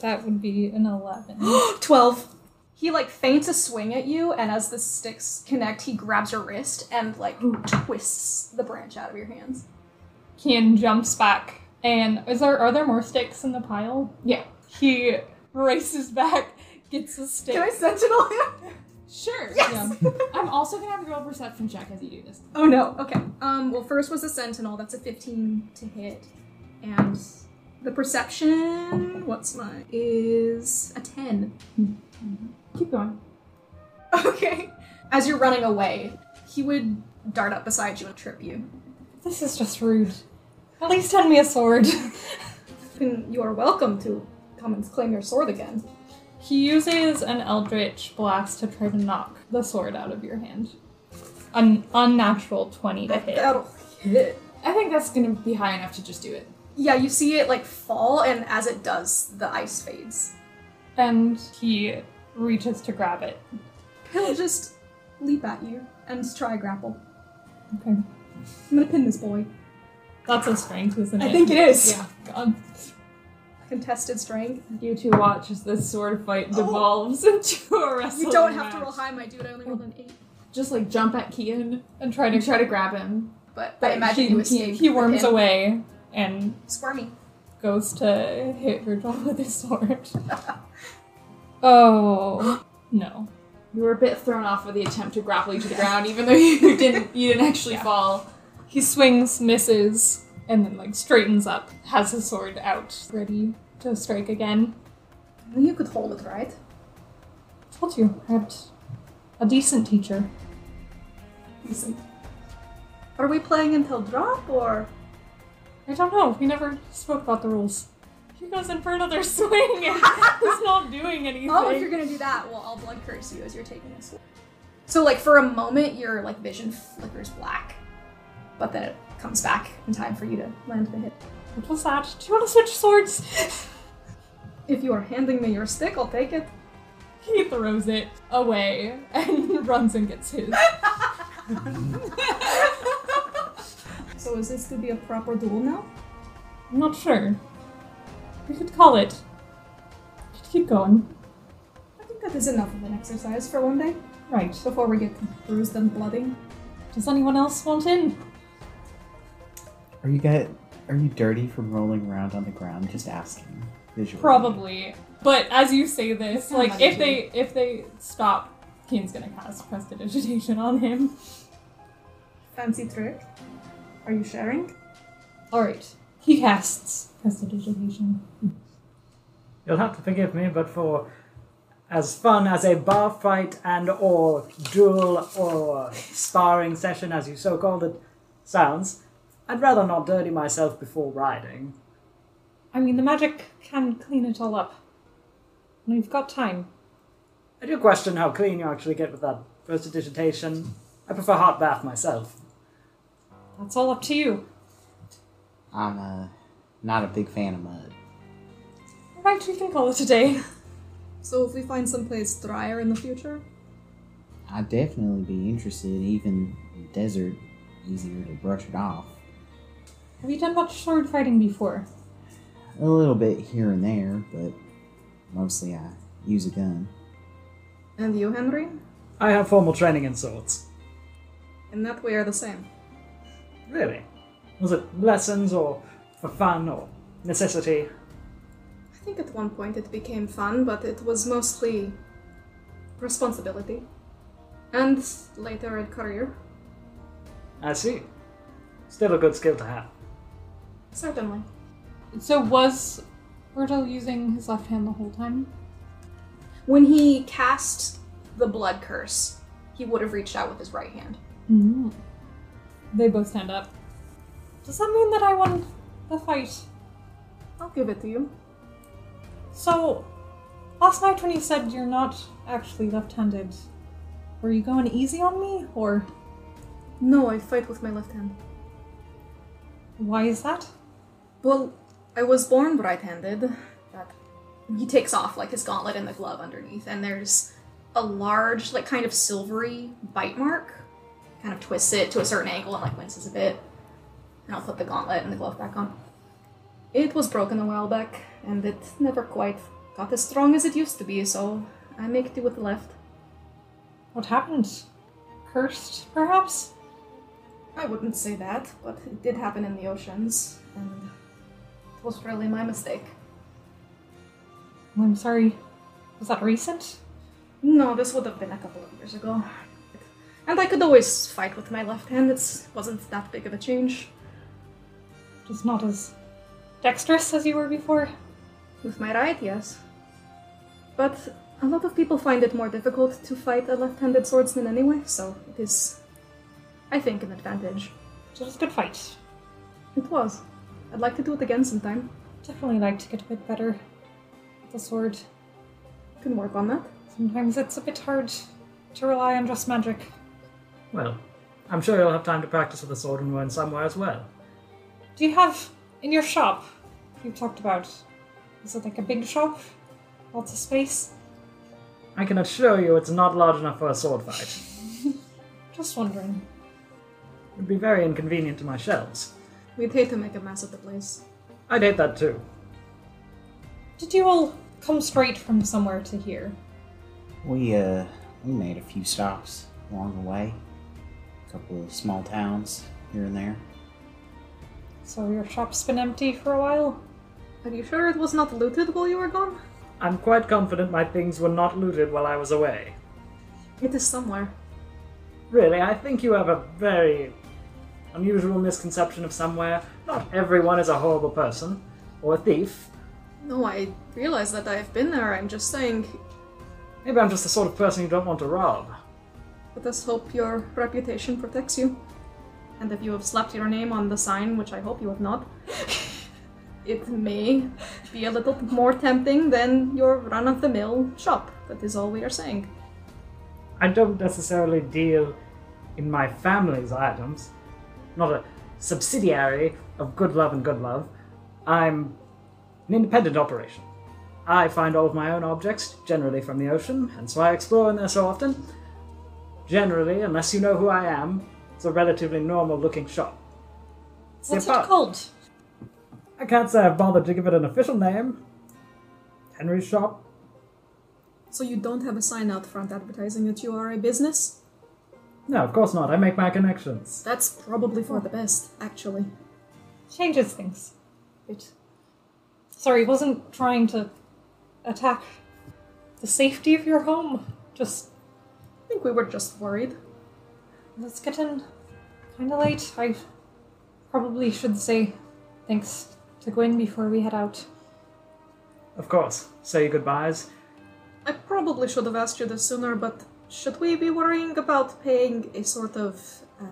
That would be an 11. <gasps> 12. He like feints a swing at you, and as the sticks connect, he grabs your wrist and like twists the branch out of your hands. Kian jumps back, and is there are there more sticks in the pile? Yeah. He races back, gets a stick. Can I sentinel him? Sure. Yes! I'm also gonna have you roll a perception check as you do this. Oh no. Okay. Um. Well, first was the sentinel. That's a 15 to hit, and the perception. What's mine? Is a 10. Keep going. Okay. As you're running away, he would dart up beside you and trip you. This is just rude. At least hand me a sword. You are welcome to come and claim your sword again. he uses an eldritch blast to try to knock the sword out of your hand. An unnatural 20 to hit. That'll hit. I think that's gonna be high enough to just do it. Yeah, you see it like fall, and as it does, the ice fades. And he reaches to grab it. He'll just leap at you and try grapple. Okay. I'm gonna pin this boy. That's a strength, isn't it? I think it is. Yeah. God. Contested strength. You two watch as this sword fight oh. devolves <laughs> into a wrestling You don't have to roll high, my dude. I only rolled an eight. Just like jump at Kian And try to try to grab him. But, But I imagine he- he-. He worms pin. away and Squirmy. goes to hit Virgil with his sword. <laughs> <laughs> oh no. You were a bit thrown off with the attempt to grapple you to the ground, even though you didn't you didn't actually Yeah. fall. He swings, misses, and then like straightens up, has his sword out, ready to strike again. You could hold it, right? Told you, I had a decent teacher. Decent. Are we playing until drop or? I don't know. We never spoke about the rules. He goes in for another <laughs> swing and he's not doing anything. <laughs> Oh, if you're gonna do that, well, I'll blood curse you as you're taking this. So, like for a moment, your like vision flickers black, but then it comes back in time for you to land the hit. What was that? Do you want to switch swords? <laughs> If you are handing me your stick, I'll take it. He throws it away <laughs> and runs and gets his. <laughs> So is this to be a proper duel now? I'm not sure. We could call it. We could keep going. I think that is enough of an exercise for one day Right. before we get bruised and bloody. Does anyone else want in? Are you get? Are you dirty from rolling around on the ground? Just asking. Visually. Probably. But as you say this, How like much if they if they stop, Kian's gonna cast prestidigitation on him. Fancy trick. Are you sharing? Alright. He casts prestidigitation. You'll have to forgive me, but for as fun as a bar fight and or duel or sparring session, as you so called it, sounds, I'd rather not dirty myself before riding. I mean, the magic can clean it all up. We've got time. I do question how clean you actually get with that first prestidigitation. I prefer hot bath myself. That's all up to you. I'm uh, not a big fan of mud. Alright, we can call it a day. So if we find someplace drier in the future, I'd definitely be interested, even in desert, easier to brush it off. Have you done much sword fighting before? A little bit here and there, but mostly I use a gun. and you, Henry, I have formal training in swords. in that we are the same. Really? Was it lessons or for fun or necessity? I think at one point it became fun, but it was mostly responsibility. And later a career. I see. Still a good skill to have. Certainly. So was Virgil using his left hand the whole time? When he cast the blood curse, he would have reached out with his right hand. Mm. They both stand up. Does that mean that I won the fight? I'll give it to you. So, last night when you said you're not actually left handed, were you going easy on me, or No, I fight with my left hand. why is that? Well, I was born right-handed. That he takes off like his gauntlet and the glove underneath, and there's a large, like kind of silvery bite mark. Kind of twists it to a certain angle and like winces a bit. And I'll put the gauntlet and the glove back on. It was broken a while back, and it never quite got as strong as it used to be, so I make do with the left. What happened? Cursed, perhaps? I wouldn't say that, but it did happen in the oceans, and was really my mistake. I'm sorry. Was that recent? No, this would have been a couple of years ago. And I could always fight with my left hand, it wasn't that big of a change. Just not as dexterous as you were before? With my right, yes. But a lot of people find it more difficult to fight a left handed swordsman anyway, so it is, I think, an advantage. So it was a good fight. It was. I'd like to do it again sometime. Definitely like to get a bit better with the sword. Can work on that. Sometimes it's a bit hard to rely on just magic. Well, I'm sure you'll have time to practice with the sword and learn somewhere as well. Do you have in your shop you talked about? Is it like a big shop? Lots of space? I can assure you it's not large enough for a sword fight. <laughs> Just wondering. It would be very inconvenient to my shelves. We'd hate to make a mess of the place. I'd hate that too. Did you all come straight from somewhere to here? We uh we made a few stops along the way. A couple of small towns here and there. So your shop's been empty for a while? Are you sure it was not looted while you were gone? I'm quite confident my things were not looted while I was away. It is somewhere. Really, I think you have a very unusual misconception of somewhere. Not everyone is a horrible person or a thief. No, I realize that I have been there. I'm just saying, Maybe I'm just the sort of person you don't want to rob. let us hope your reputation protects you. And if you have slapped your name on the sign, which I hope you have not, <laughs> it may be a little more tempting than your run of the mill shop. That is all we are saying. I don't necessarily deal in my family's items. Not a subsidiary of Good Love and Good Love. I'm an independent operation. I find all of my own objects, generally from the ocean, hence why I explore in there so often. Generally, unless you know who I am, it's a relatively normal looking shop. It's What's it called? I can't say I've bothered to give it an official name. Henry's shop? So you don't have a sign out front advertising that you are a business? No, of course not. I make my connections. That's probably for the best, actually. Changes things. It. Sorry, wasn't trying to attack the safety of your home. Just I think we were just worried. it's getting kind of late. I probably should say thanks to Gwyn before we head out. Of course. Say your goodbyes. I probably should have asked you this sooner, but should we be worrying about paying a sort of uh,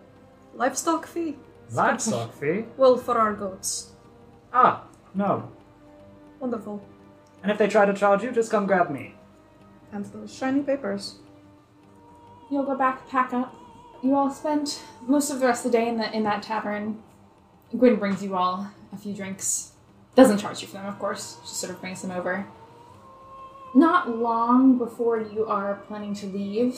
livestock fee? Livestock fee? Well, for our goats. Ah, no. Wonderful. And if they try to charge you, just come grab me. And those shiny papers. You'll go back, pack up. You all spent most of the rest of the day in the in that tavern. Gwyn brings you all a few drinks. Doesn't charge you for them, of course. Just sort of brings them over. Not long before you are planning to leave,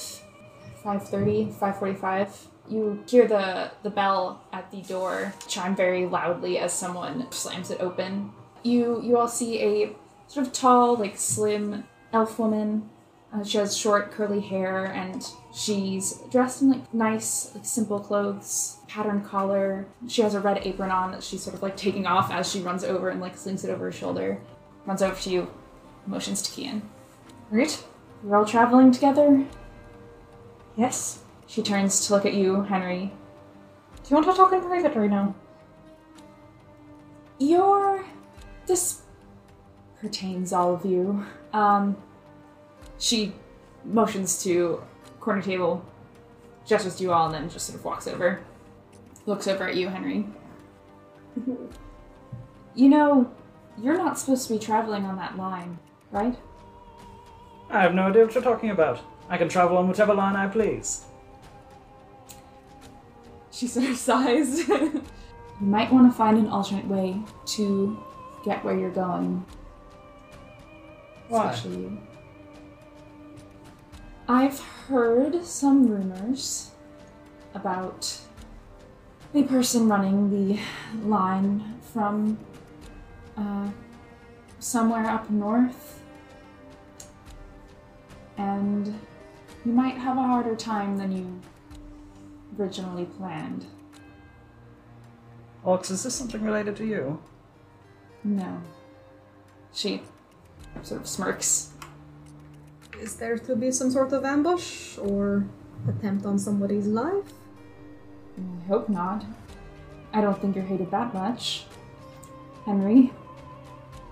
5.30, 5.45, you hear the, the bell at the door chime very loudly as someone slams it open. You you all see a sort of tall, like slim elf woman uh, she has short, curly hair, and she's dressed in like nice, like simple clothes, patterned collar. She has a red apron on that she's sort of like taking off as she runs over and like slings it over her shoulder. Runs over to you, motions to Kian. Right? You're all traveling together. Yes. She turns to look at you, Henry. Do you want to talk in private right now? Your this pertains all of you. Um, she motions to corner table, gestures to you all, and then just sort of walks over. Looks over at you, Henry. <laughs> You know, you're not supposed to be traveling on that line, right? I have no idea what you're talking about. I can travel on whatever line I please. She sort of <laughs> sighs. you might want to find an alternate way to get where you're going. Why? Especially you. I've heard some rumors about the person running the line from uh, somewhere up north. And you might have a harder time than you originally planned. Ox, is this something related to you? No. She sort of smirks. Is there to be some sort of ambush or attempt on somebody's life? I hope not. I don't think you're hated that much. Henry,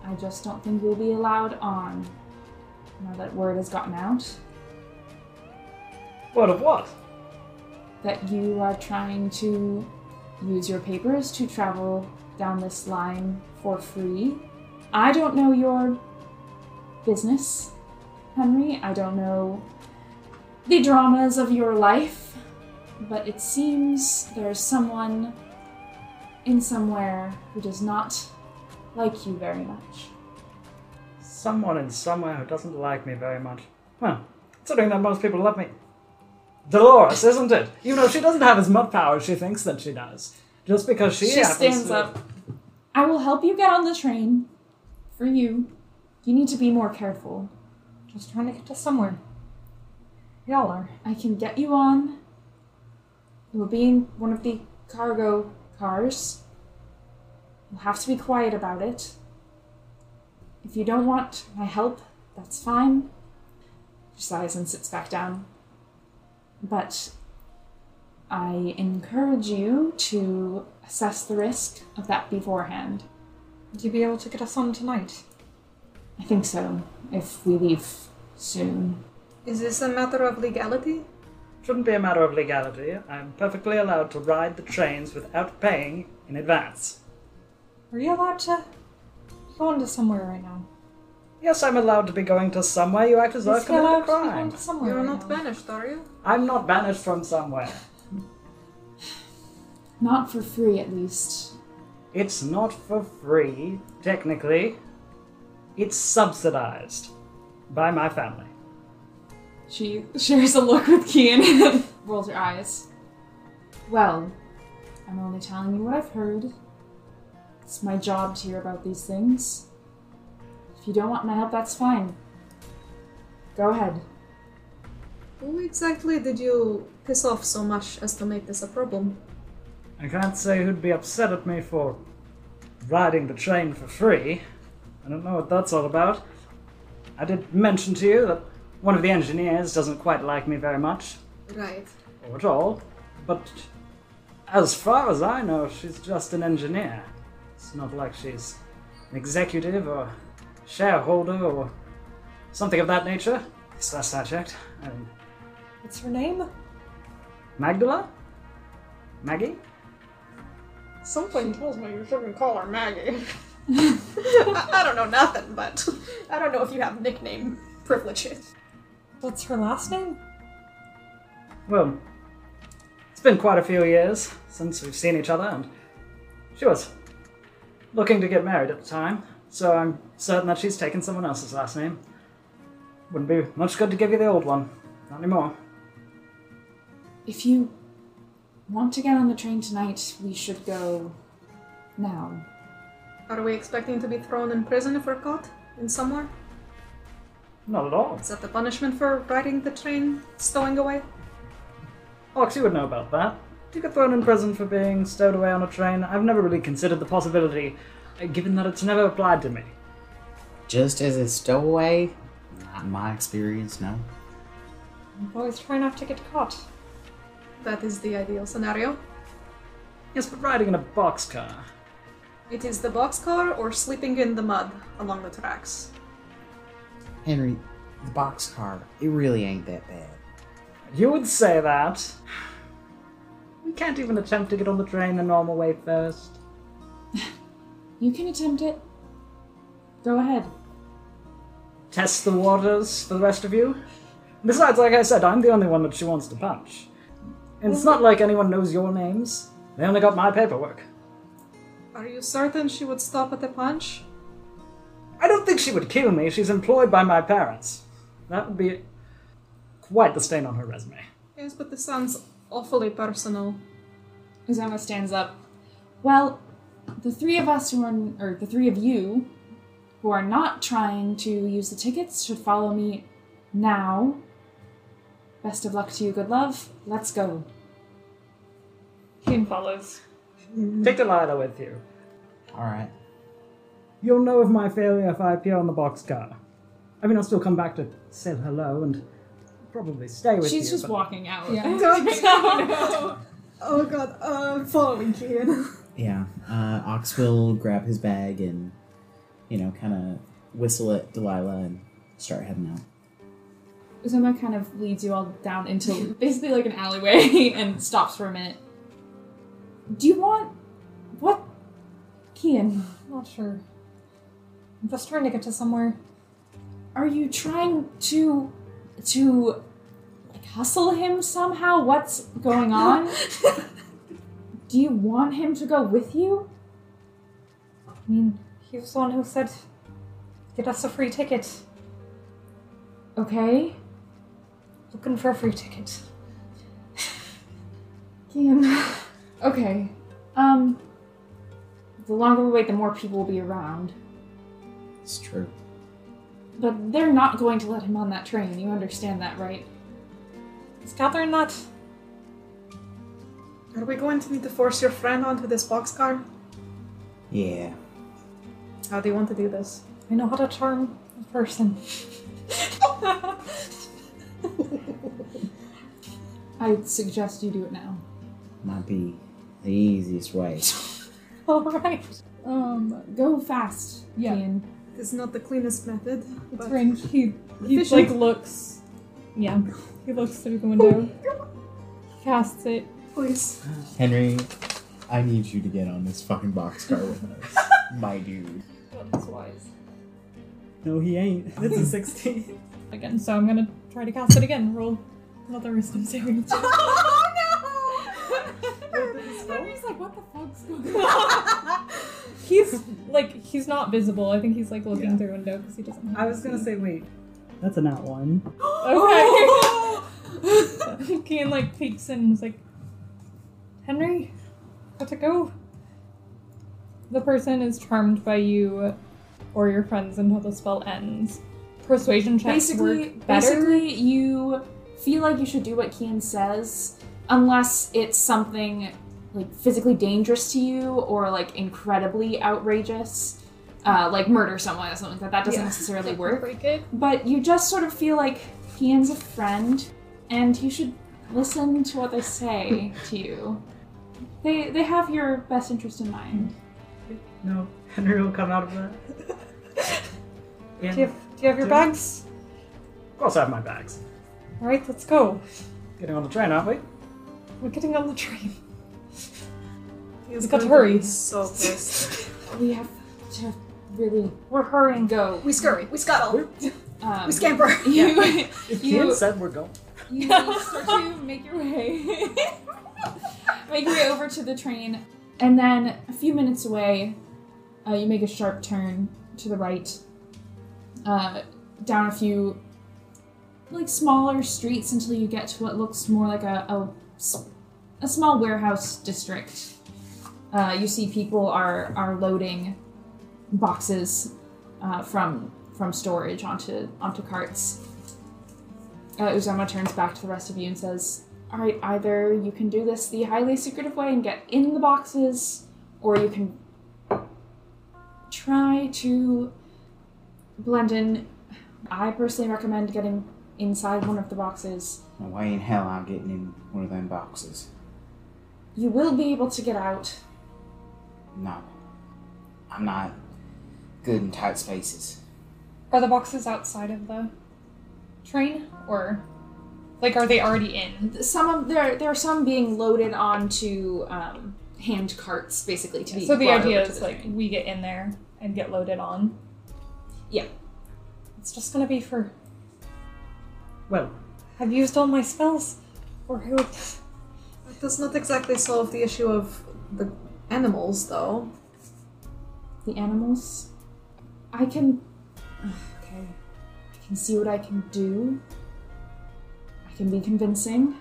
I just don't think you'll be allowed on. Now that word has gotten out What of what? that you are trying to use your papers to travel down this line for free. I don't know your business, Henry. I don't know the dramas of your life, but it seems there's someone in somewhere who does not like you very much. Someone in somewhere who doesn't like me very much. Well, considering that most people love me. Dolores, isn't it? You know, she doesn't have as much power as she thinks that she does. Just because she, is. She stands to- up. I will help you get on the train. For you. You need to be more careful. Just trying to get to somewhere. Y'all are. I can get you on. You will be in one of the cargo cars. You'll have to be quiet about it. If you don't want my help, that's fine. She sighs and sits back down. But I encourage you to assess the risk of that beforehand. Would you be able to get us on tonight? I think so, if we leave soon. Is this a matter of legality? Shouldn't be a matter of legality. I'm perfectly allowed to ride the trains without paying in advance. Are you allowed to go into somewhere right now? Yes, I'm allowed to be going to somewhere. You act as though Is I've he committed a to be going crime. to somewhere You're right not now? banished, are you? I'm not banished from somewhere. <laughs> Not for free, at least. It's not for free, technically. It's subsidized by my family. She shares a look with Kian and <laughs> rolls her eyes. Well, I'm only telling you what I've heard. It's my job to hear about these things. If you don't want my help, that's fine. Go ahead. Who exactly did you piss off so much as to make this a problem? I can't say who'd be upset at me for riding the train for free. I don't know what that's all about. I did mention to you that one of the engineers doesn't quite like me very much, Right. or at all, but as far as I know, she's just an engineer. It's not like she's an executive or shareholder or something of that nature. At least last I checked. Um, What's her name? Magdala? Maggie? Something tells me you shouldn't call her Maggie. <laughs> I, I don't know nothing, but I don't know if you have nickname privileges. What's her last name? Well, it's been quite a few years since we've seen each other, and she was looking to get married at the time, so I'm certain that she's taken someone else's last name. Wouldn't be much good to give you the old one. Not anymore. If you want to get on the train tonight, we should go now. Are we expecting to be thrown in prison if we're caught in somewhere? Not at all. Is that the punishment for riding the train stowing away? Ox, you would know about that. You get thrown in prison for being stowed away on a train. I've never really considered the possibility, uh, given that it's never applied to me. Just as a stowaway? Not in my experience, no. Always try not to get caught. That is the ideal scenario. Yes, but riding in a boxcar. It is the boxcar or sleeping in the mud along the tracks. Henry, the boxcar, it really ain't that bad. You would say that. We can't even attempt to get on the train the normal way first. You can attempt it. Go ahead. Test the waters for the rest of you. Besides, like I said, I'm the only one that she wants to punch. And it's not like anyone knows your names. They only got my paperwork. Are you certain she would stop at the punch? I don't think she would kill me. She's employed by my parents. That would be quite the stain on her resume. Yes, but the sounds awfully personal. Uzoma stands up. Well, the three of us who are, or the three of you who are not trying to use the tickets should follow me now. Best of luck to you, Goodlove. Let's go. Kian follows. Mm-hmm. Take Delilah with you. Alright. You'll know of my failure if I appear on the boxcar. I mean, I'll still come back to say hello and probably stay with you. She's just but- walking out. Yeah. <laughs> Don't <laughs> no. Oh god, uh, I'm following Kian. <laughs> Yeah, uh, Ox will grab his bag and, you know, kind of whistle at Delilah and start heading out. Uzoma kind of leads you all down into basically like an alleyway and stops for a minute. Do you want what? Kian, Not sure. I'm just trying to get to somewhere. are you trying to to like hustle him somehow? What's going on? <laughs> Do you want him to go with you? I mean, he was the one who said, get us a free ticket. Okay. Looking for a free ticket. Kian. Okay. Um the longer we wait, the more people will be around. It's true. But they're not going to let him on that train. You understand that, right? Is Catherine not? Are we going to need to force your friend onto this boxcar? Yeah. How do you want to do this? I know how to charm a person. <laughs> I'd suggest you do it now. Might be the easiest way. <laughs> Alright. Um, go fast, Yeah. Kian. It's not the cleanest method, It's but. He, he Efficient. like looks. Yeah. He looks through the window. Casts it. please. Henry, I need you to get on this fucking boxcar with us. <laughs> My dude. That's wise. No, he ain't. It's a 16. <laughs> Again, so I'm gonna try to cast it again. Roll another wisdom saving <laughs> throw. Oh Henry's like, what the fuck's going on? He's like he's not visible. I think he's like looking through a window because he doesn't. Have I was gonna say, wait, that's a not one. Okay. <laughs> Kian like peeks in and is like, Henry, got to go. The person is charmed by you or your friends until the spell ends. Persuasion checks basically, work better. basically, you feel like you should do what Kian says, unless it's something like physically dangerous to you or like incredibly outrageous, uh, like murder someone or something like that. That doesn't Yeah. necessarily <laughs> work. But you just sort of feel like Kian's a friend, and you should listen to what they say <laughs> to you. They they have your best interest in mind. No, Henry will come out of that. <laughs> And Do you have, do you have your Do- bags? of course, I have my bags. All right, let's go. Getting on the train, aren't we? We're getting on the train. He's got to hurry. So pissed. <laughs> We have to really. We're hurrying. Go. we scurry. We scuttle. Um, We scamper. <laughs> You, If You- Kian said we're going. you <laughs> start to make your way, make your way over to the train, and then a few minutes away, uh, you make a sharp turn to the right, uh, down a few like smaller streets until you get to what looks more like a a small warehouse district. Uh, you see people are are loading boxes uh, from from storage onto onto carts. Uh, Uzoma turns back to the rest of you and says, "All right, either you can do this the highly secretive way and get in the boxes, or you can try to blend in. I personally recommend getting inside one of the boxes. Why in hell I'm getting in one of them boxes? You will be able to get out. No. I'm not good in tight spaces. Are the boxes outside of the train, or like are they already in? Some of there there are some being loaded onto um, hand carts, basically to be. So the idea over is the like train. we get in there and get loaded on. Yeah. It's just gonna be for. Well, I've used all my spells. Or who? That does not exactly solve the issue of the animals, though. the animals. I can. <sighs> Okay. I can see what I can do. I can be convincing.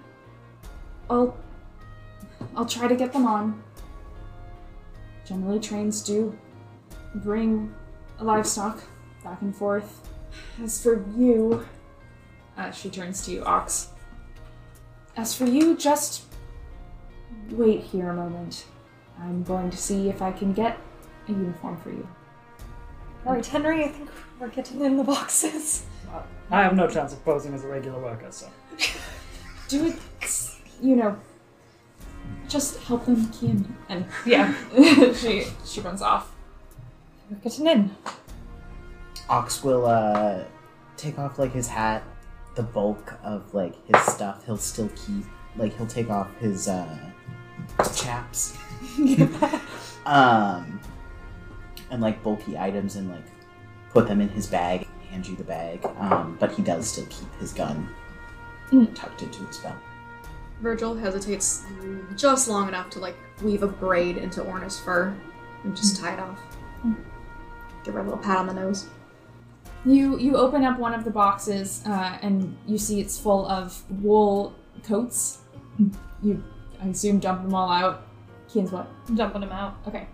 I'll. I'll try to get them on. Generally, trains do bring livestock back and forth. As for you. Uh, she turns to you, Ox. As for you, just wait here a moment. I'm going to see if I can get a uniform for you. All right, Henry. I think we're getting in the boxes. I have no chance of posing as a regular worker, so. Do it, you know, just help them, Kian. And Yeah, <laughs> she she runs off. we're getting in. Ox will uh take off like his hat, the bulk of like his stuff he'll still keep. Like he'll take off his uh chaps. <laughs> um and like bulky items and like put them in his bag, hand you the bag. Um, but he does still keep his gun Mm. tucked into his belt. Virgil hesitates just long enough to like weave a braid into Orna's fur and just tie it off. Give her a little pat on the nose. You you open up one of the boxes uh, and you see it's full of wool coats. You I assume dump them all out. Kian's what? Dumping them out. Okay.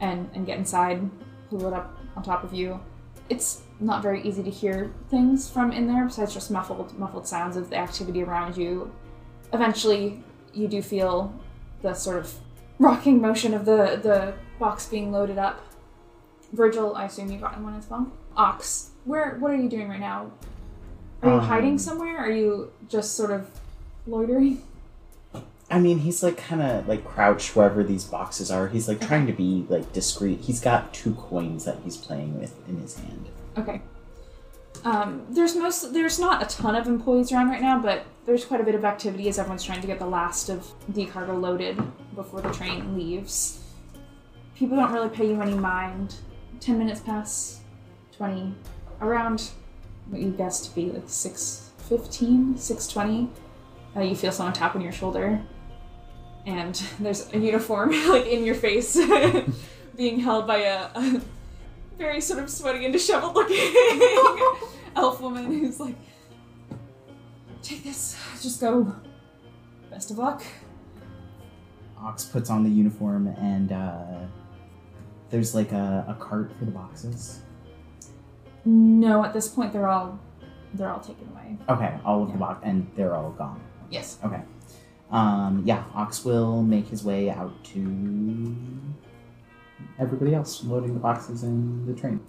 And and get inside, pull it up on top of you. It's not very easy to hear things from in there besides just muffled muffled sounds of the activity around you. Eventually you do feel the sort of rocking motion of the, the box being loaded up. Virgil, I assume you got in one as well. Ox, where what are you doing right now? Are you Um, hiding somewhere? Are you just sort of loitering? I mean, he's like kind of like crouched wherever these boxes are. He's like trying to be like discreet. He's got two coins that he's playing with in his hand. Okay. Um, there's most there's not a ton of employees around right now, but there's quite a bit of activity as everyone's trying to get the last of the cargo loaded before the train leaves. People don't really pay you any mind. Ten minutes pass, twenty, around what you guess to be like six fifteen, six twenty. Uh, you feel someone tap on your shoulder. And <laughs> there's a uniform <laughs> like in your face, <laughs> being held by a, a very sort of sweaty and disheveled looking elf woman who's like, "Take this. Just go. Best of luck." Ox puts on the uniform and uh, there's like a, a cart for the boxes. No, at this point they're all they're all taken away. Okay, all of the Yeah. box and they're all gone. Yes. Okay. Um, yeah, Ox will make his way out to everybody else loading the boxes in the train.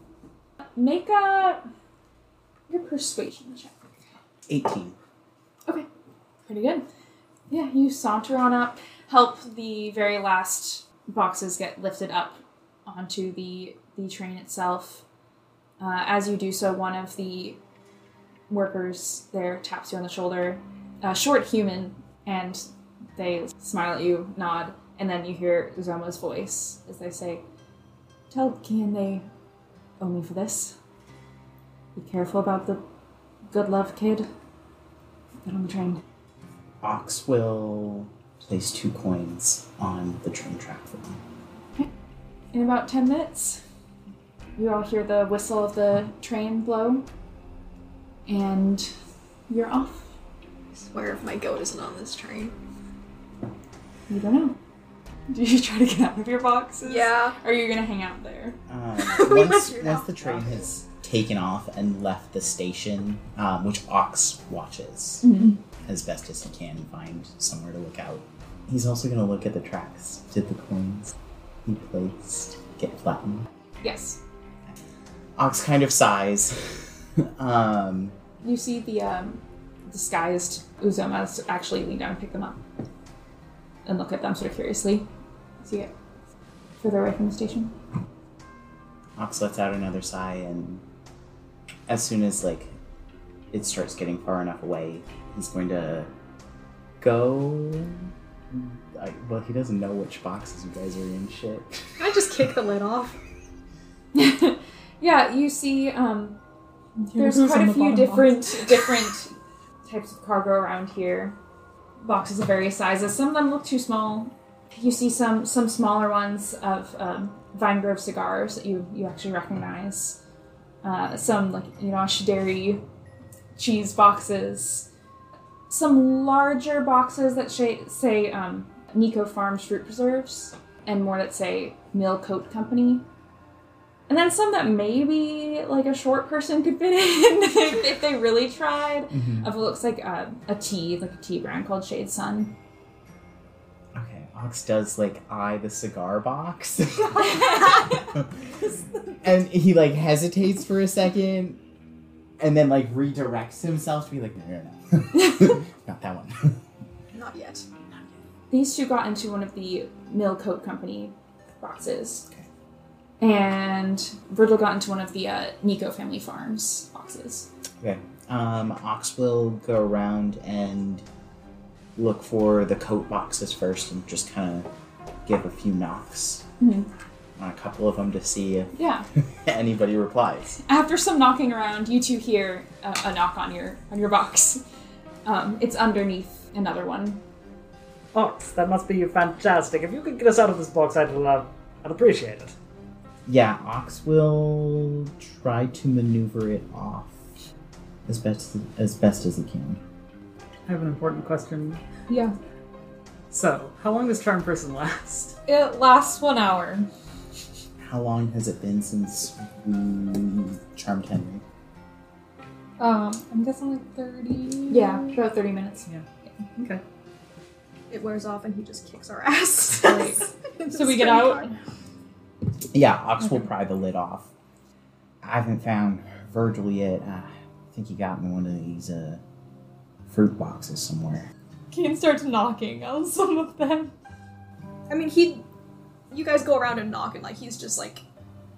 Make a your persuasion check. 18. Okay, pretty good. Yeah, you saunter on up, help the very last boxes get lifted up onto the the train itself. Uh, as you do so, one of the workers there taps you on the shoulder, a short human, and they smile at you, nod, and then you hear Uzoma's voice as they say, "Tell Kian they owe me for this. Be careful about the Goodlove kid." Get on the train. Ox will place two coins on the train track for them. In about 10 minutes, you all hear the whistle of the train blow, and you're off. Swear if my goat isn't on this train. You don't know. <laughs> Do you try to get out of your boxes? Yeah. Or are you gonna hang out there? Um, <laughs> We once figured once the the train boxes. has taken off and left the station, um, which Ox watches as best as he can and find somewhere to look out. He's also going to look at the tracks. Did the coins he placed get flattened? Yes. Ox kind of sighs. <laughs> um, You see the um, disguised Uzomas actually lean down and pick them up and look at them sort of curiously as you get further away from the station. Ox lets out another sigh, and as soon as like it starts getting far enough away, he's going to go. I, well, he doesn't know which boxes you guys are in. Shit. Can I just kick the lid off? <laughs> yeah, you see um, there's quite a the few bottom different different types of cargo around here. Boxes of various sizes. Some of them look too small. You see some some smaller ones of um, Vine Grove cigars that you you actually recognize. Uh, some like you know Shideri cheese boxes. Some larger boxes that sh- say um, Nico Farms fruit preserves, and more that say Mill Coat Company. And then some that maybe like a short person could fit in <laughs> if, if they really tried. Mm-hmm. Of what looks like a, a tea, like a tea brand called Shade Sun. Okay, Ox does like eye the cigar box, <laughs> <laughs> and he like hesitates for a second, and then like redirects himself to be like, no, no, no, not that one. Not yet. These two got into one of the Mill Coat Company boxes. Okay. And Virgil got into one of the uh, Nico Family Farms boxes. Okay. Um, Ox will go around and look for the coat boxes first and just kind of give a few knocks Mhm. on a couple of them to see if Yeah. <laughs> anybody replies. After some knocking around, you two hear a, a knock on your on your box. Um, it's underneath another one. Ox, that must be you fantastic. If you could get us out of this box, I'd love, I'd appreciate it. Yeah, Ox will try to maneuver it off as best as best as he can. I have an important question. Yeah. So, how long does Charm Person last? It lasts one hour. How long has it been since we charmed Henry? Um, I'm guessing like 30. Yeah, about 30 minutes. Yeah. Okay. It wears off and he just kicks our <laughs> ass. So we get out? Yeah, Ox will pry the lid off. I haven't found Virgil yet. I think he got in one of these uh, fruit boxes somewhere. Kian starts knocking on <laughs> some of them. I mean, he. You guys go around and knock, and like he's just like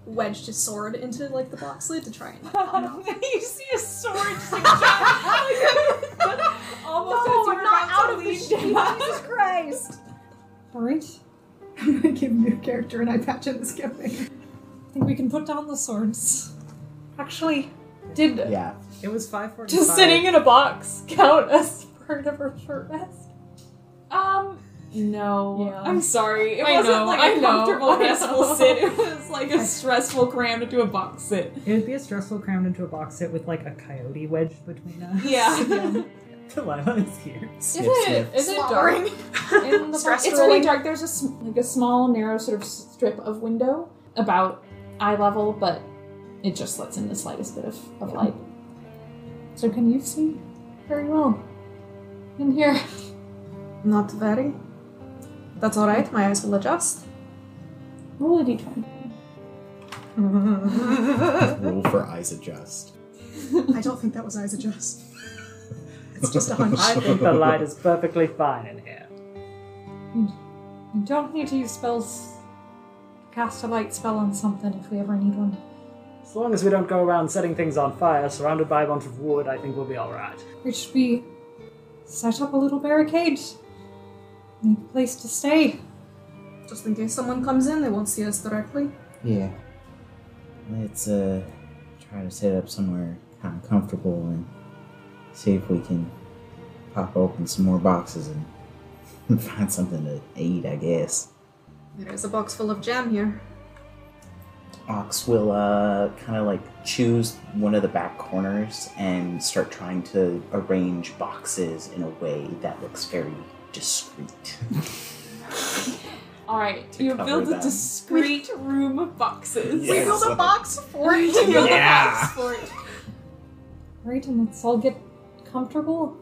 wedged his sword into like the box lid to try and like. pop it off. you see a sword just like <laughs> <laughs> almost No, as you I'm not out to of the leap Jesus Christ! Alright. I'm gonna give you a character and I patch in the skipping. I think we can put down the swords. Actually, Did Yeah, It was 545. just sitting in a box count as part of her short rest? Um, No, Yeah. I'm sorry. It I wasn't know, like I a know, comfortable, <laughs> I restful sit. It was like a stressful crammed into a box sit. It would be a stressful crammed into a box sit with like a coyote wedged between us. Yeah. <laughs> Delilah is here. Is it? Is it dark? In <laughs> the Stress it's really dark. There's a s- like a small, narrow sort of strip of window about eye level, but it just lets in the slightest bit of, of light. So can you see very well in here? Not very. That's alright, my eyes will adjust. Roll a d20. <laughs> Roll for eyes adjust. <laughs> I don't think that was eyes adjust. It's just a hunch. I think the light is perfectly fine in here. You don't need to use spells cast a light spell on something if we ever need one. As long as we don't go around setting things on fire surrounded by a bunch of wood, I think we'll be alright. We should be set up a little barricade. Need a place to stay. Just in case someone comes in, they won't see us directly. Yeah. Let's uh try to set up somewhere kind of comfortable and see if we can pop open some more boxes and <laughs> find something to eat, I guess. There is a box full of jam here. Ox will uh kind of like choose one of the back corners and start trying to arrange boxes in a way that looks very discreet. <laughs> All right, To you cover build a them. discreet <laughs> room of boxes. We build a box for You build a box for it. Right, and let's all get comfortable.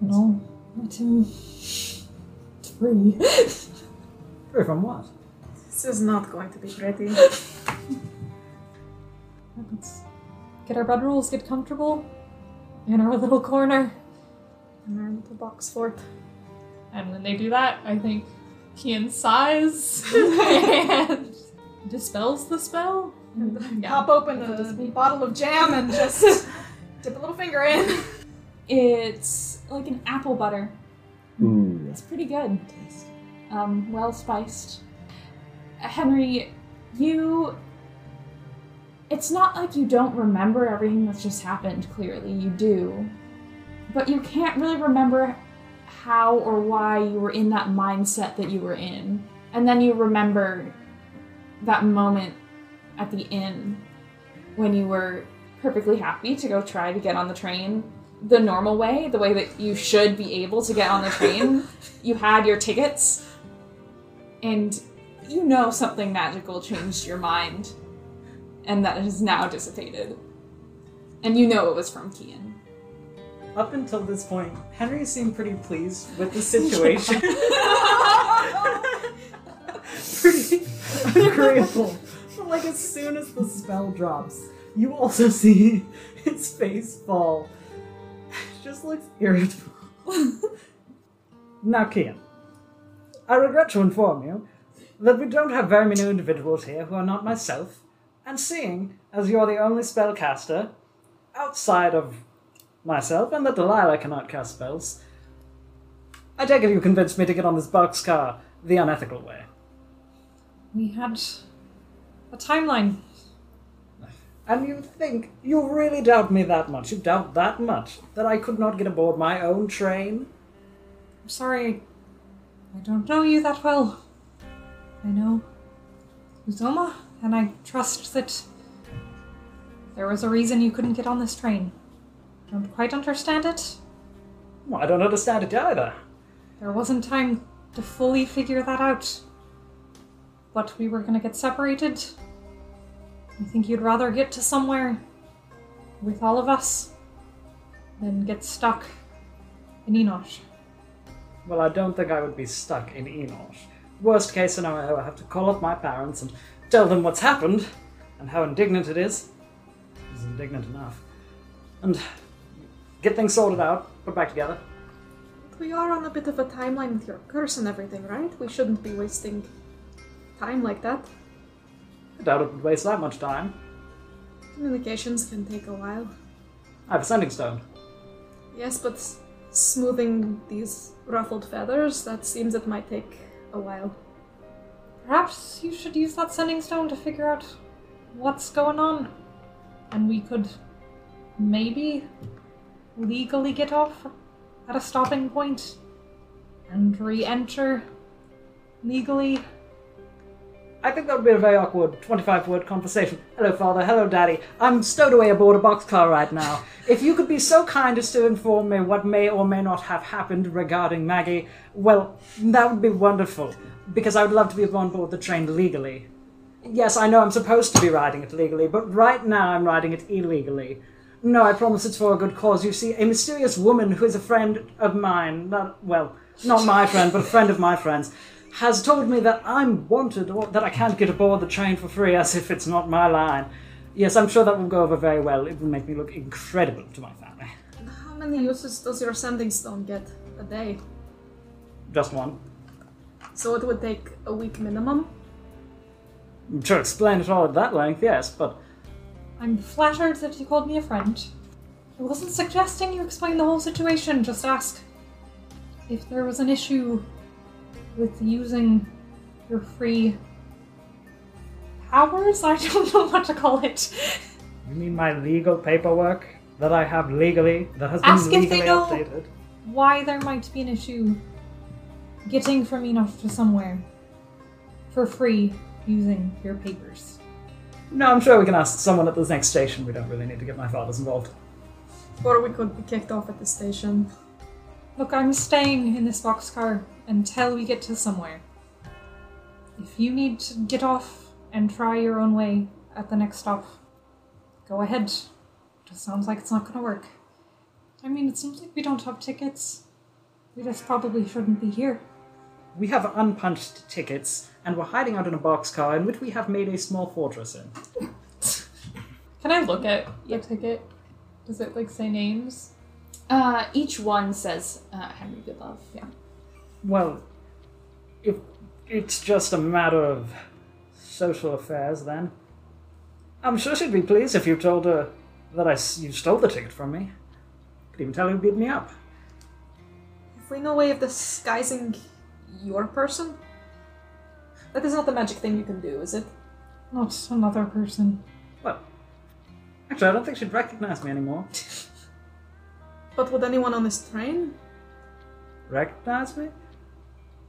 No, let him free. Free from what? This is not going to be pretty. Let's get our bedrolls, get comfortable in our little corner. And our little box fort. And when they do that, I think Kian sighs and dispels the spell. Yeah. Pop open a bottle of jam and just <laughs> dip a little finger in. It's like an apple butter. Ooh. It's pretty good. Um, well spiced. Henry, you. It's not like you don't remember everything that's just happened, clearly, you do. But you can't really remember how or why you were in that mindset that you were in. And then you remember that moment at the inn when you were perfectly happy to go try to get on the train the normal way, the way that you should be able to get on the <laughs> train. you had your tickets, and you know something magical changed your mind, and that has now dissipated. And you know it was from Kian. Up until this point, Henry seemed pretty pleased with the <laughs> situation. <laughs> pretty agreeable. But like as soon as the spell drops, you also see his face fall. Looks <laughs> irritable. now, Kian, I regret to inform you that we don't have very many individuals here who are not myself, and seeing as you're the only spellcaster outside of myself and that Delilah cannot cast spells, I take it you convinced me to get on this boxcar the unethical way. We had a timeline. And you think, you really doubt me that much, you doubt that much, that I could not get aboard my own train? I'm sorry, I don't know you that well. I know Uzoma, and I trust that there was a reason you couldn't get on this train. I Don't quite understand it. Well, I don't understand it either. There wasn't time to fully figure that out. But we were gonna get separated. I think you'd rather get to somewhere with all of us than get stuck in Innosh. Well, I don't think I would be stuck in Innosh. Worst case scenario, I have to call up my parents and tell them what's happened and how indignant it is. It's indignant enough. And get things sorted out, put back together. We are on a bit of a timeline with your curse and everything, right? We shouldn't be wasting time like that. Doubt it would waste that much time. Communications can take a while. I have a sending stone. Yes, but s- smoothing these ruffled feathers, that seems it might take a while. Perhaps you should use that sending stone to figure out what's going on. And we could maybe legally get off at a stopping and re enter legally. I think that would be a very awkward 25 word conversation. Hello, Father. Hello, Daddy. I'm stowed away aboard a boxcar right now. If you could be so kind as to inform me what may or may not have happened regarding Maggie, well, that would be wonderful, because I would love to be on board the train legally. Yes, I know I'm supposed to be riding it legally, but right now I'm riding it illegally. No, I promise it's for a good cause. You see, a mysterious woman who is a friend of mine, not, well, not my friend, but a friend of my friend's, has told me that I'm wanted or that I can't get aboard the train for free as if it's not my line. Yes, I'm sure that will go over very well. It will make me look incredible to my family. How many uses does your sending stone get a day? Just one. So it would take a week minimum. To explain it all at that length, yes, but I'm flattered that you called me a friend. I wasn't suggesting you explain the whole situation, just ask if there was an issue with using your free powers? I don't know what to call it. you mean my legal paperwork that I have legally that has been Ask if legally they know- updated? Why there might be an issue getting from Innosh to somewhere for free using your papers. No, I'm sure we can ask someone at the next station. We don't really need to get my fathers involved. Or we could be kicked off at the station. Look, I'm staying in this boxcar until we get to somewhere. If you need to get off and try your own way at the next stop, go ahead. Just sounds like it's not gonna work. I mean, it seems like we don't have tickets. We just probably shouldn't be here. We have unpunched tickets, and we're hiding out in a boxcar in which we have made a small fortress in. <laughs> Can I look at the ticket? Does it like say names? Uh, each one says uh, Henry Goodlove. Yeah. Well, if it's just a matter of social affairs, then I'm sure she'd be pleased if you told her that I s- you stole the ticket from me. Could even tell her who beat me up. If we know a way of disguising your person, that is not the magic thing you can do, is it? Not another person. Well, actually, I don't think she'd recognize me anymore. <laughs> But would anyone on this train? Recognize me?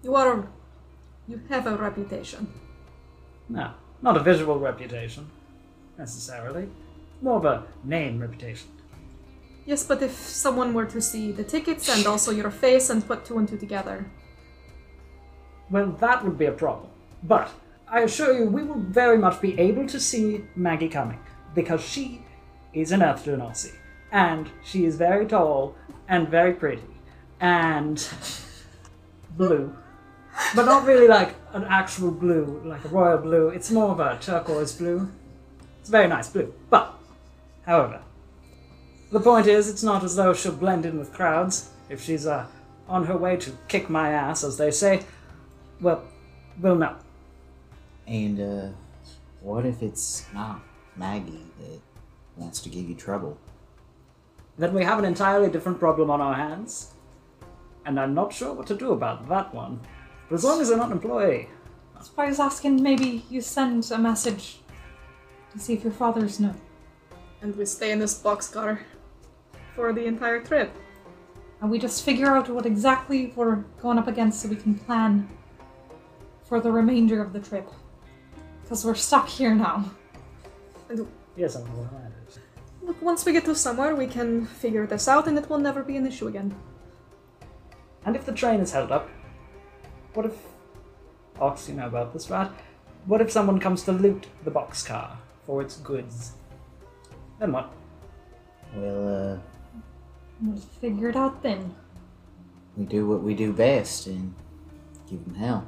You are. You have a reputation. No, not a visual reputation, necessarily. More of a name reputation. Yes, but if someone were to see the tickets and also your face and put two and two together, Well, that would be a problem. But I assure you, we will very much be able to see Maggie coming because she is an Earth Genasi, and she is very tall and very pretty and blue, but not really like an actual blue, like a royal blue. It's more of a turquoise blue. It's a very nice blue. But, however, the point is, it's not as though she'll blend in with crowds. If she's uh, on her way to kick my ass, as they say, well, we'll know. And uh, what if it's not Maggie that wants to give you trouble? Then we have an entirely different problem on our hands. And I'm not sure what to do about that one. But as long as they're not an employee. That's why I was asking maybe you send a message to see if your fathers know. and we stay in this boxcar for the entire trip. And we just figure out what exactly we're going up against so we can plan for the remainder of the trip. Because we're stuck here now. Yes, I know what that is. Look, once we get to somewhere, we can figure this out, and it will never be an issue again. And if the train is held up, what if. Ox, you know about this, right? What if someone comes to loot the boxcar for its goods? Then what? Well, uh, We'll figure it out then. we do what we do best and give them hell.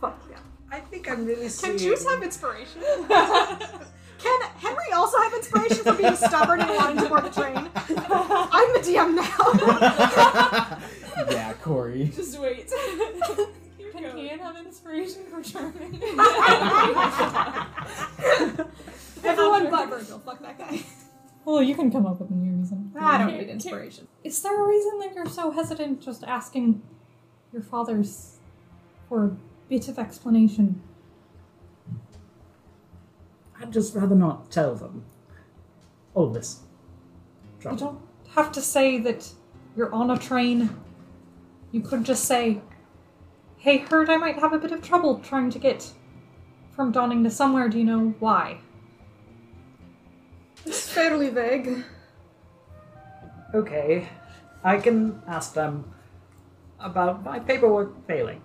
Fuck yeah. I think I'm really Can Juice have inspiration? <laughs> <laughs> Can Henry also have inspiration for being stubborn and wanting to board the train? <laughs> I'm the DM now. <laughs> yeah, Corey. Just wait. Can Ian have inspiration for charming? <laughs> Everyone but Virgil. Fuck that guy. Well, you can come up with a new reason. I don't need inspiration. Is there a reason that you're so hesitant just asking your fathers for a bit of explanation? I'd just rather not tell them. All this. You don't have to say that you're on a train You could just say, Hey, heard I might have a bit of trouble trying to get from Dawning to somewhere. Do you know why? It's fairly vague. Okay, I can ask them about my paperwork failing.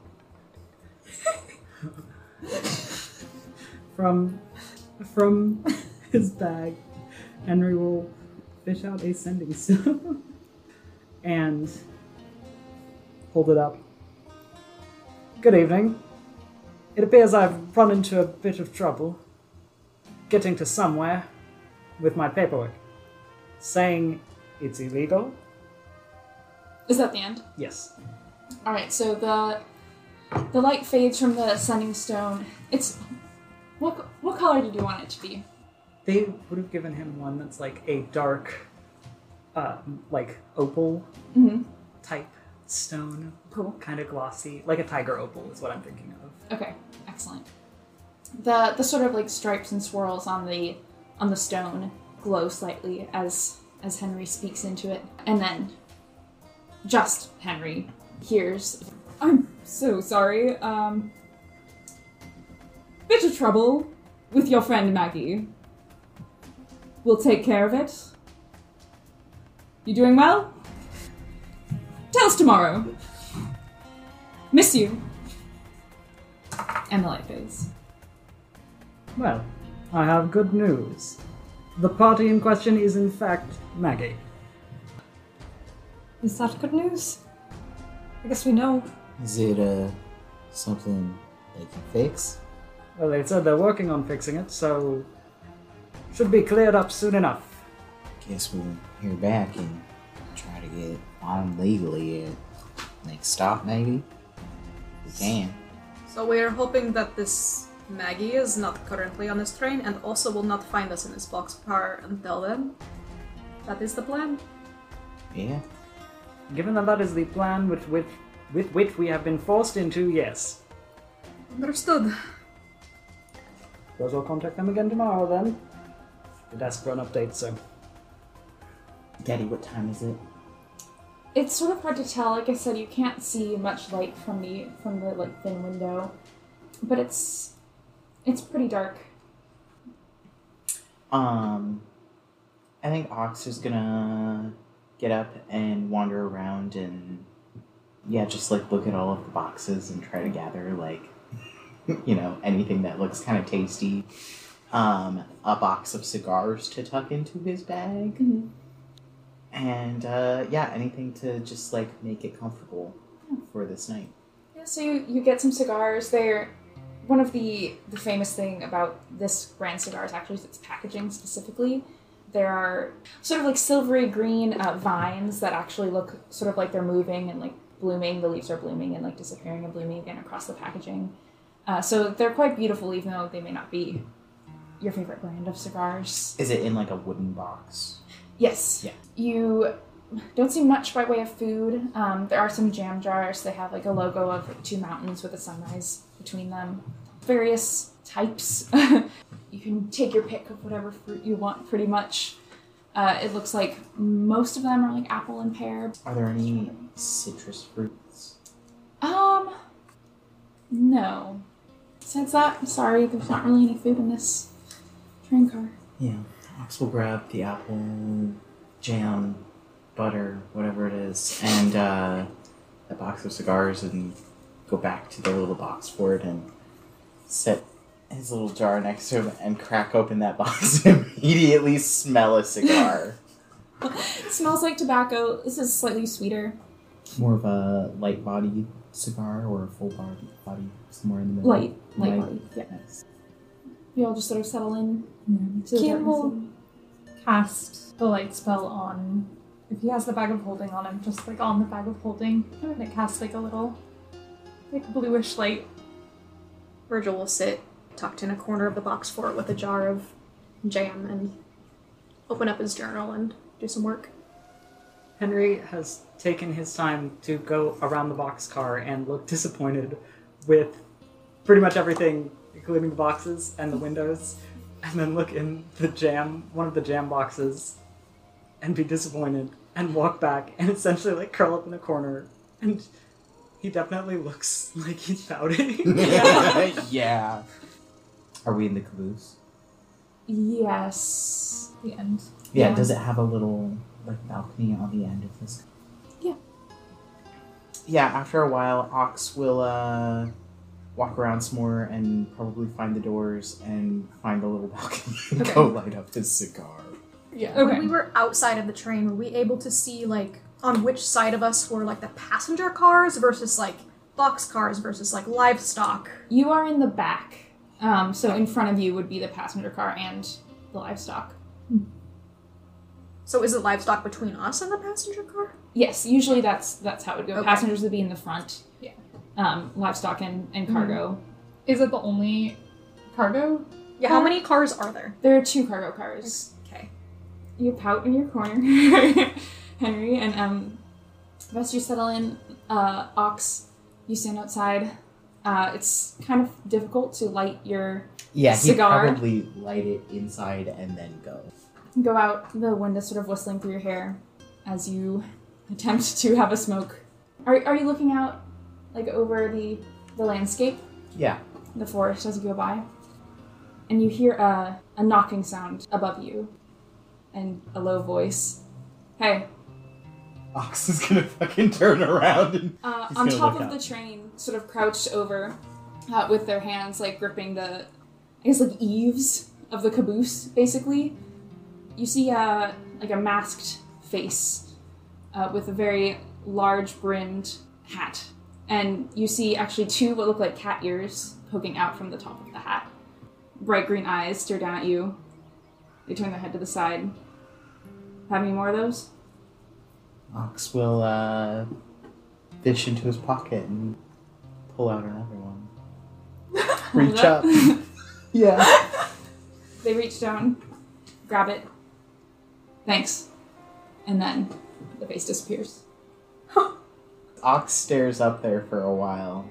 <laughs> from from <laughs> his bag, Henry will fish out a sending stone <laughs> and hold it up. Good evening. It appears I've run into a bit of trouble getting to somewhere with my paperwork. Saying it's illegal? Is that the end? Yes. All right. So the the light fades from the sending stone. It's what what color did you want it to be? They would have given him one that's like a dark, uh, like opal Mm-hmm. type stone, Cool. kind of glossy, like a tiger opal is what I'm thinking of. Okay. Excellent. The the sort of like stripes and swirls on the on the stone glow slightly as as Henry speaks into it, and then just Henry hears. I'm so sorry. Um, bit of trouble with your friend Maggie. We'll take care of it. You doing well? Tell us tomorrow. Miss you. And the light fades. Well, I have good news. The party in question is in fact Maggie. Is that good news? I guess we know. Is it uh something they can fix? Well, they uh, said they're working on fixing it, so should be cleared up soon enough. Guess we'll hear back and try to get on legally at next stop maybe. We can. So we are hoping that this Maggie is not currently on this train and also will not find us in this box boxcar until then. That is the plan. Yeah. Given that that is the plan with which, with which we have been forced into, yes. Understood. Suppose I'll contact them again tomorrow then. Did ask for an update, so. Daddy, what time is it? It's sort of hard to tell. Like I said, you can't see much light from the from the like thin window, but it's it's pretty dark. Um, I think Ox is gonna get up and wander around and yeah, just like look at all of the boxes and try to gather like you know anything that looks kind of tasty. Um, a box of cigars to tuck into his bag, Mhm. and uh, yeah, anything to just like make it comfortable for this night. Yeah, so you, you get some cigars. They're one of the the famous thing about this brand cigars actually is its packaging specifically. There are sort of like silvery green uh, vines that actually look sort of like they're moving and like blooming. The leaves are blooming and like disappearing and blooming again across the packaging. Uh, so they're quite beautiful, even though they may not be your favorite brand of cigars. Is it in like a wooden box? Yes. Yeah. You don't see much by way of food. Um, there are some jam jars. They have like a logo of two mountains with a sunrise between them. Various types. <laughs> you can take your pick of whatever fruit you want, pretty much. Uh, it looks like most of them are like apple and pear. Are there any citrus fruits? Um, no. Besides that, I'm sorry, there's not really any food in this train car. Yeah. Ox will grab the apple, jam, butter, whatever it is, and uh, a box of cigars and go back to the little box for it and set his little jar next to him and crack open that box <laughs> and immediately smell a cigar. <laughs> <laughs> Smells like tobacco. This is slightly sweeter. More of a light bodied cigar or a full body, body somewhere in the middle? Light, light, Light. body. Yeah. Nice. You all just sort of settle in. To the Campbell darkness. cast the light spell on. If he has the bag of holding on him, just like on the bag of holding, and it casts like a little, like bluish light. Virgil will sit tucked in a corner of the box fort with a jar of jam and open up his journal and do some work. Henry has taken his time to go around the boxcar and look disappointed with pretty much everything, including the boxes and the windows, and then look in the jam, one of the jam boxes, and be disappointed, and walk back and essentially like curl up in a corner and He definitely looks <laughs> like he's pouting. <laughs> yeah. Are we in the caboose? Yes. The end. Yeah, Yeah. does it have a little like balcony on the end of this? Yeah. Yeah, after a while, Ox will uh walk around some more and probably find the doors and find a little balcony <laughs> and Okay. go light up his cigar. Yeah. When we were outside of the train, were we able to see like on which side of us were like the passenger cars versus like box cars versus like livestock? You are in the back. Um, so in front of you would be the passenger car and the livestock. So is it livestock between us and the passenger car? Yes, usually that's that's how it would go. Okay. Passengers would be in the front. Yeah. Um, livestock and, and cargo. Is it the only cargo? Yeah. How many cars are there? There are two cargo cars. Okay. You pout in your corner, <laughs> Henry, and um, Vest, you settle in. Uh, Ox, you stand outside. Uh, it's kind of difficult to light your Yeah, he'd Cigar. probably light it inside and then go. Go out. The wind is sort of whistling through your hair as you attempt to have a smoke. Are, are you looking out, like over the the landscape, Yeah. the forest as you go by, and you hear a a knocking sound above you, and a low voice. Hey, Ox is gonna fucking turn around and Uh, on top of up. the train, sort of crouched over, uh, with their hands like gripping the, I guess like eaves of the caboose, basically. You see uh, like a masked face, uh, with a very large brimmed hat, and you see actually two what look like cat ears poking out from the top of the hat. Bright green eyes stare down at you. They turn their head to the side. Have any more of those? Ox will uh fish into his pocket and pull out another one. <laughs> Reach up. <laughs> yeah. They reach down, grab it. Thanks. And then the face disappears. Ox stares up there for a while.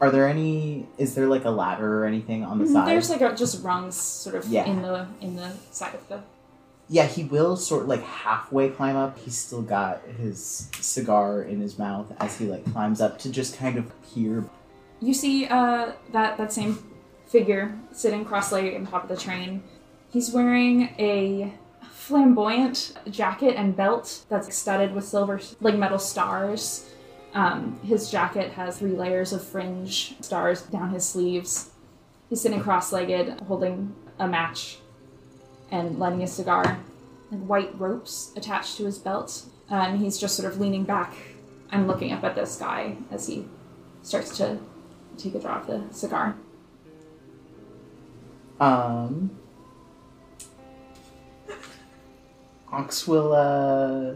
Are there any? Is there like a ladder or anything on the side? Mm-hmm. There's like a, just rungs sort of Yeah. in the in the side of the Yeah, he will sort of like halfway climb up. He's still got his cigar in his mouth as he like climbs up to just kind of peer. You see uh, that that same figure sitting cross-legged on top of the train. He's wearing a flamboyant jacket and belt that's studded with silver, like metal stars. Um, his jacket has three layers of fringe stars down his sleeves. He's sitting cross-legged, holding a match and lighting a cigar. And white ropes attached to his belt, and he's just sort of leaning back and looking up at the sky as he starts to take a draw of the cigar. Um, Ox will uh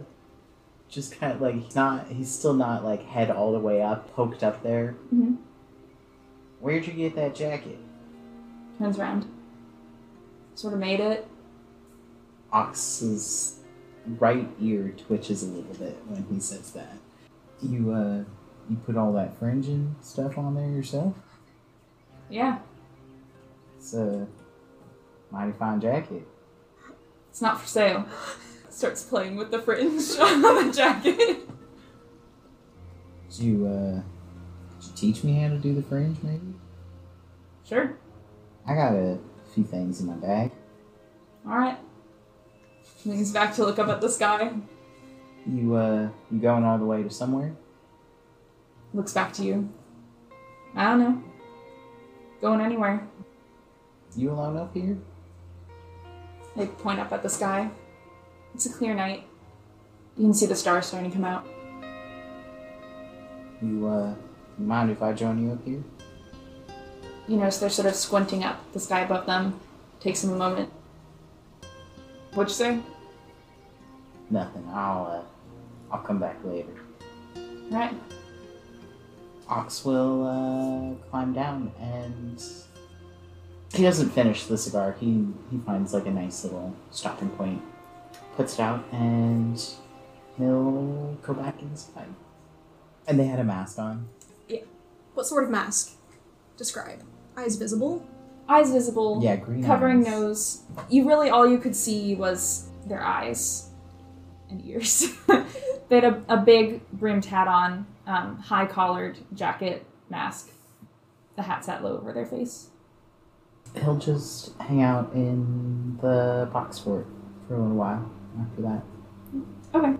just kind of like he's not he's still not like head all the way up, poked up there. Mhm. Where'd you get that jacket? Turns around. Sort of made it. Ox's right ear twitches a little bit when he says that. You uh you put all that fringe and stuff on there yourself? Yeah, It's a mighty fine jacket. It's not for sale. Starts playing with the fringe <laughs> on the jacket. Did you uh did you teach me how to do the fringe maybe? Sure. I got a few things in my bag. Alright. Leans back to look up at the sky. You uh you going all the way to somewhere? Looks back to you. I don't know. Going anywhere. You alone up here? They point up at the sky. It's a clear night. You can see the stars starting to come out. You uh mind if I join you up here? You notice they're sort of squinting up the sky above them. Takes them a moment. What'd you say? Nothing. I'll uh I'll come back later. Right. Ox will uh climb down and he doesn't finish the cigar. He he finds like a nice little stopping point, puts it out, and he'll go back inside. And they had a mask on. Yeah. What sort of mask? Describe. Eyes visible. Eyes visible. Yeah, green covering eyes. nose. You really all you could see was their eyes and ears. <laughs> they had a, a big brimmed hat on, um, high collared jacket, mask. The hat sat low over their face. He'll just hang out in the box fort for a little while after that. Okay.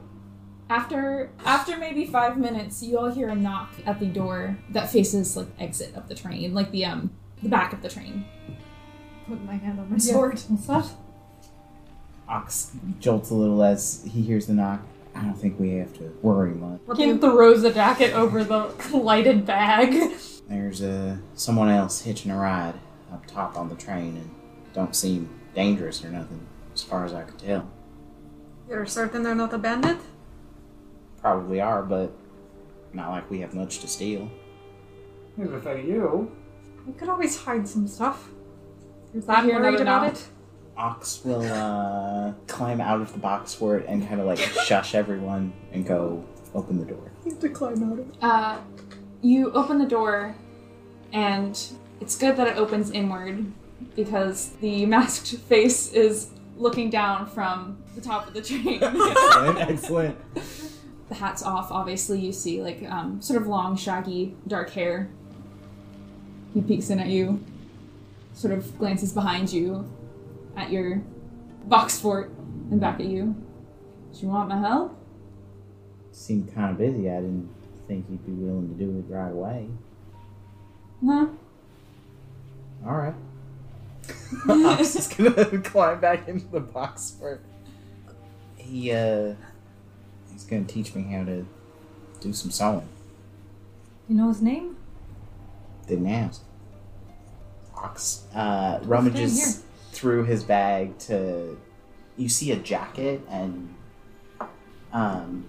After after maybe five minutes, you all hear a knock at the door that faces like exit of the train, like the um the back of the train. Put my hand on my sword. What's that? Ox jolts a little as he hears the knock. I don't think we have to worry much. What do you Kim throws the jacket over the <laughs> lighted bag. There's uh, someone else hitching a ride up top on the train and don't seem dangerous or nothing, as far as I could tell. You're certain they're not a bandit? Probably are, but not like we have much to steal. If I you. We could always hide some stuff. You're I that hear worried about knock. it? Ox will uh, climb out of the box fort and kind of like <laughs> shush everyone and go open the door. You have to climb out of it. Uh, you open the door, and it's good that it opens inward because the <laughs> masked face is looking down from the top of the train. <laughs> Excellent, excellent. the hat's off. Obviously, you see like um, sort of long, shaggy, dark hair. He peeks in at you, sort of glances behind you, at your box fort, and back at you. Do you want my help? Seemed kind of busy. I didn't think he'd be willing to do it right away. Huh? All right. <laughs> <laughs> Ox just gonna <laughs> climb back into the box fort. He uh, he's gonna teach me how to do some sewing. You know his name? Didn't ask. Ox uh, rummages through his bag to. You see a jacket and um,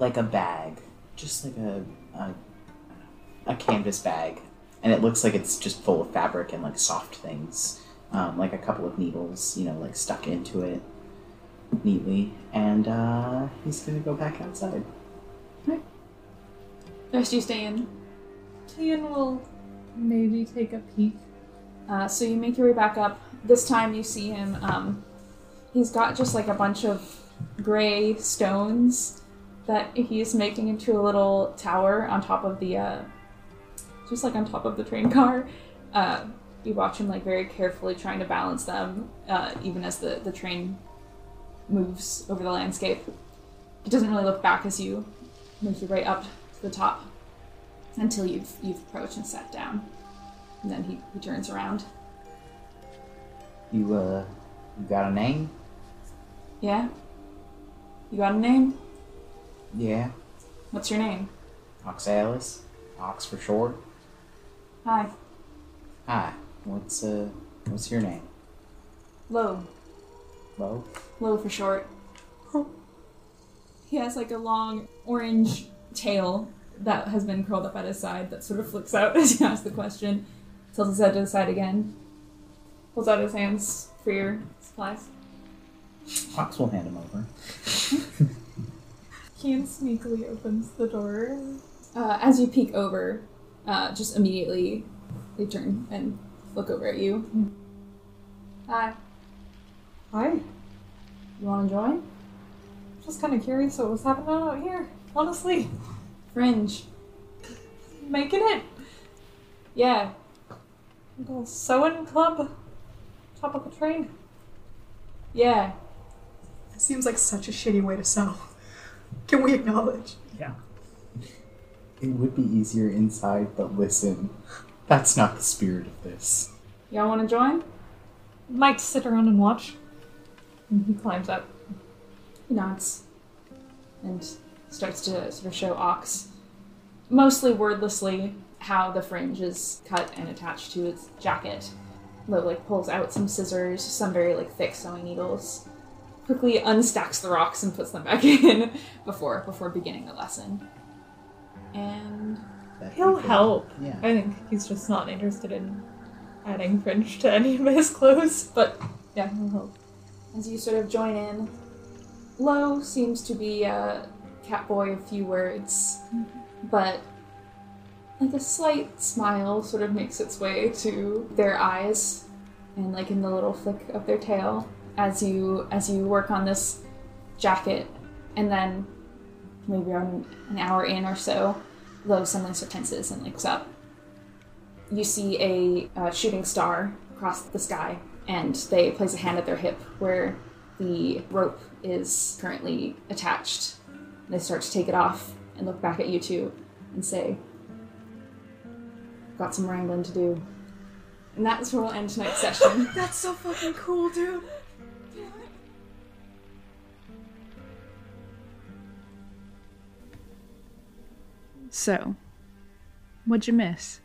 like a bag, just like a, a a canvas bag, and it looks like it's just full of fabric and like soft things, um, like a couple of needles, you know, like stuck into it neatly. And uh, he's gonna go back outside. The rest you stay in. Kian will maybe take a peek. Uh, so you make your way back up. This time you see him. Um, he's got just like a bunch of gray stones that he's making into a little tower on top of the, uh, just like on top of the train car. Uh, you watch him like very carefully trying to balance them, uh, even as the, the train moves over the landscape. He doesn't really look back as you make your way up to the top until you've you've approached and sat down. And then he, he turns around. You uh, you got a name? Yeah? You got a name? Yeah, What's your name? Oxalis, Ox for short. Hi. Hi, what's uh, what's your name? Lo. Lo. Lo for short. He has like a long orange tail that has been curled up at his side that sort of flicks out <laughs> as you ask the question. Tilts his head to the side again. Pulls out his hands for your supplies. Ox will hand him over. <laughs> Kian sneakily opens the door. Uh, as you peek over, uh, just immediately they turn and look over at you. Hi. Hi. You want to join? Just kind of curious what was happening out here. Honestly, Fringe. making it. Yeah. Little sewing club. Top of the train. Yeah. That Seems like such a shitty way to sell. Can we acknowledge? It would be easier inside, but listen, that's not the spirit of this. Y'all want to join? Might sit around and watch. And he climbs up. He nods and starts to sort of show Ox, mostly wordlessly, how the fringe is cut and attached to its jacket. Lo like pulls out some scissors, some very like thick sewing needles, quickly unstacks the rocks and puts them back <laughs> in before before beginning the lesson. And That He'll people- help. Yeah. I think he's just not interested in adding fringe to any of his clothes, but yeah, he'll help. as you sort of join in, Lo seems to be a catboy of few words, mm-hmm. but like a slight smile sort of makes its way to their eyes and like in the little flick of their tail as you as you work on this jacket and then maybe around an hour in or so, Lo suddenly sort of tenses and looks up. You see a uh, shooting star across the sky, and they place a hand at their hip where the rope is currently attached. They start to take it off and look back at you two and say, Got some wrangling to do. And that's where we'll end tonight's session. <laughs> That's so fucking cool, dude. So, what'd you miss?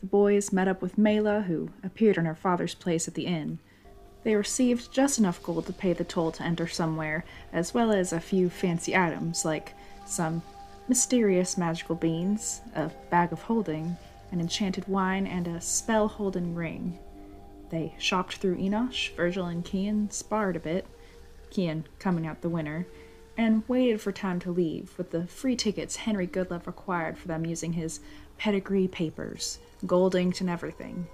The boys met up with Mela, who appeared in her father's place at the inn. They received just enough gold to pay the toll to enter somewhere, as well as a few fancy items like some mysterious magical beans, a bag of holding, an enchanted wine, and a spell holding ring. They shopped through Innosh, Virgil, and Kian, sparred a bit, Kian coming out the winner, and waited for time to leave, with the free tickets Henry Goodlove required for them using his pedigree papers, gold inked and everything.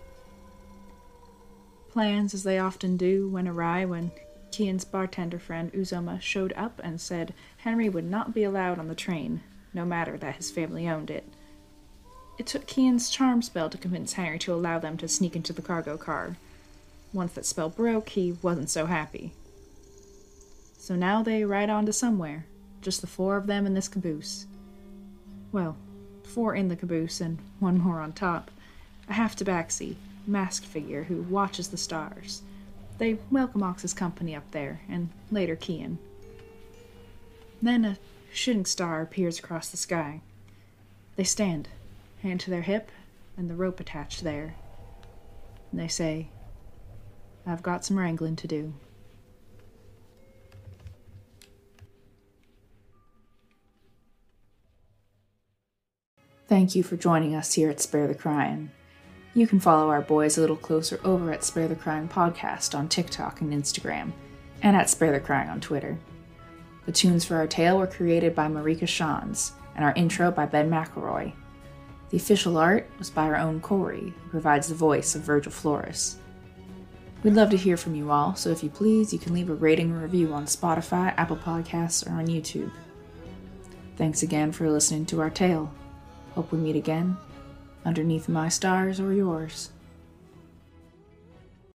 Plans, as they often do, went awry when Kian's bartender friend Uzoma showed up and said Henry would not be allowed on the train, no matter that his family owned it. It took Kian's charm spell to convince Henry to allow them to sneak into the cargo car. Once that spell broke, he wasn't so happy. So now they ride on to somewhere, just the four of them in this caboose. Well, four in the caboose and one more on top. A half tabaxi, masked figure who watches the stars. They welcome Ox's company up there, and later Kian. Then a shooting star appears across the sky. They stand, hand to their hip, and the rope attached there. And they say, I've got some wrangling to do. Thank you for joining us here at Spare the Crying. You can follow our boys a little closer over at Spare the Crying Podcast on TikTok and Instagram, and at Spare the Crying on Twitter. The tunes for our tale were created by Marika Schanz, and our intro by Ben McElroy. The official art was by our own Corey, who provides the voice of Virgil Flores. We'd love to hear from you all, so if you please, you can leave a rating or review on Spotify, Apple Podcasts, or on YouTube. Thanks again for listening to our tale. Hope we meet again, underneath my stars or yours.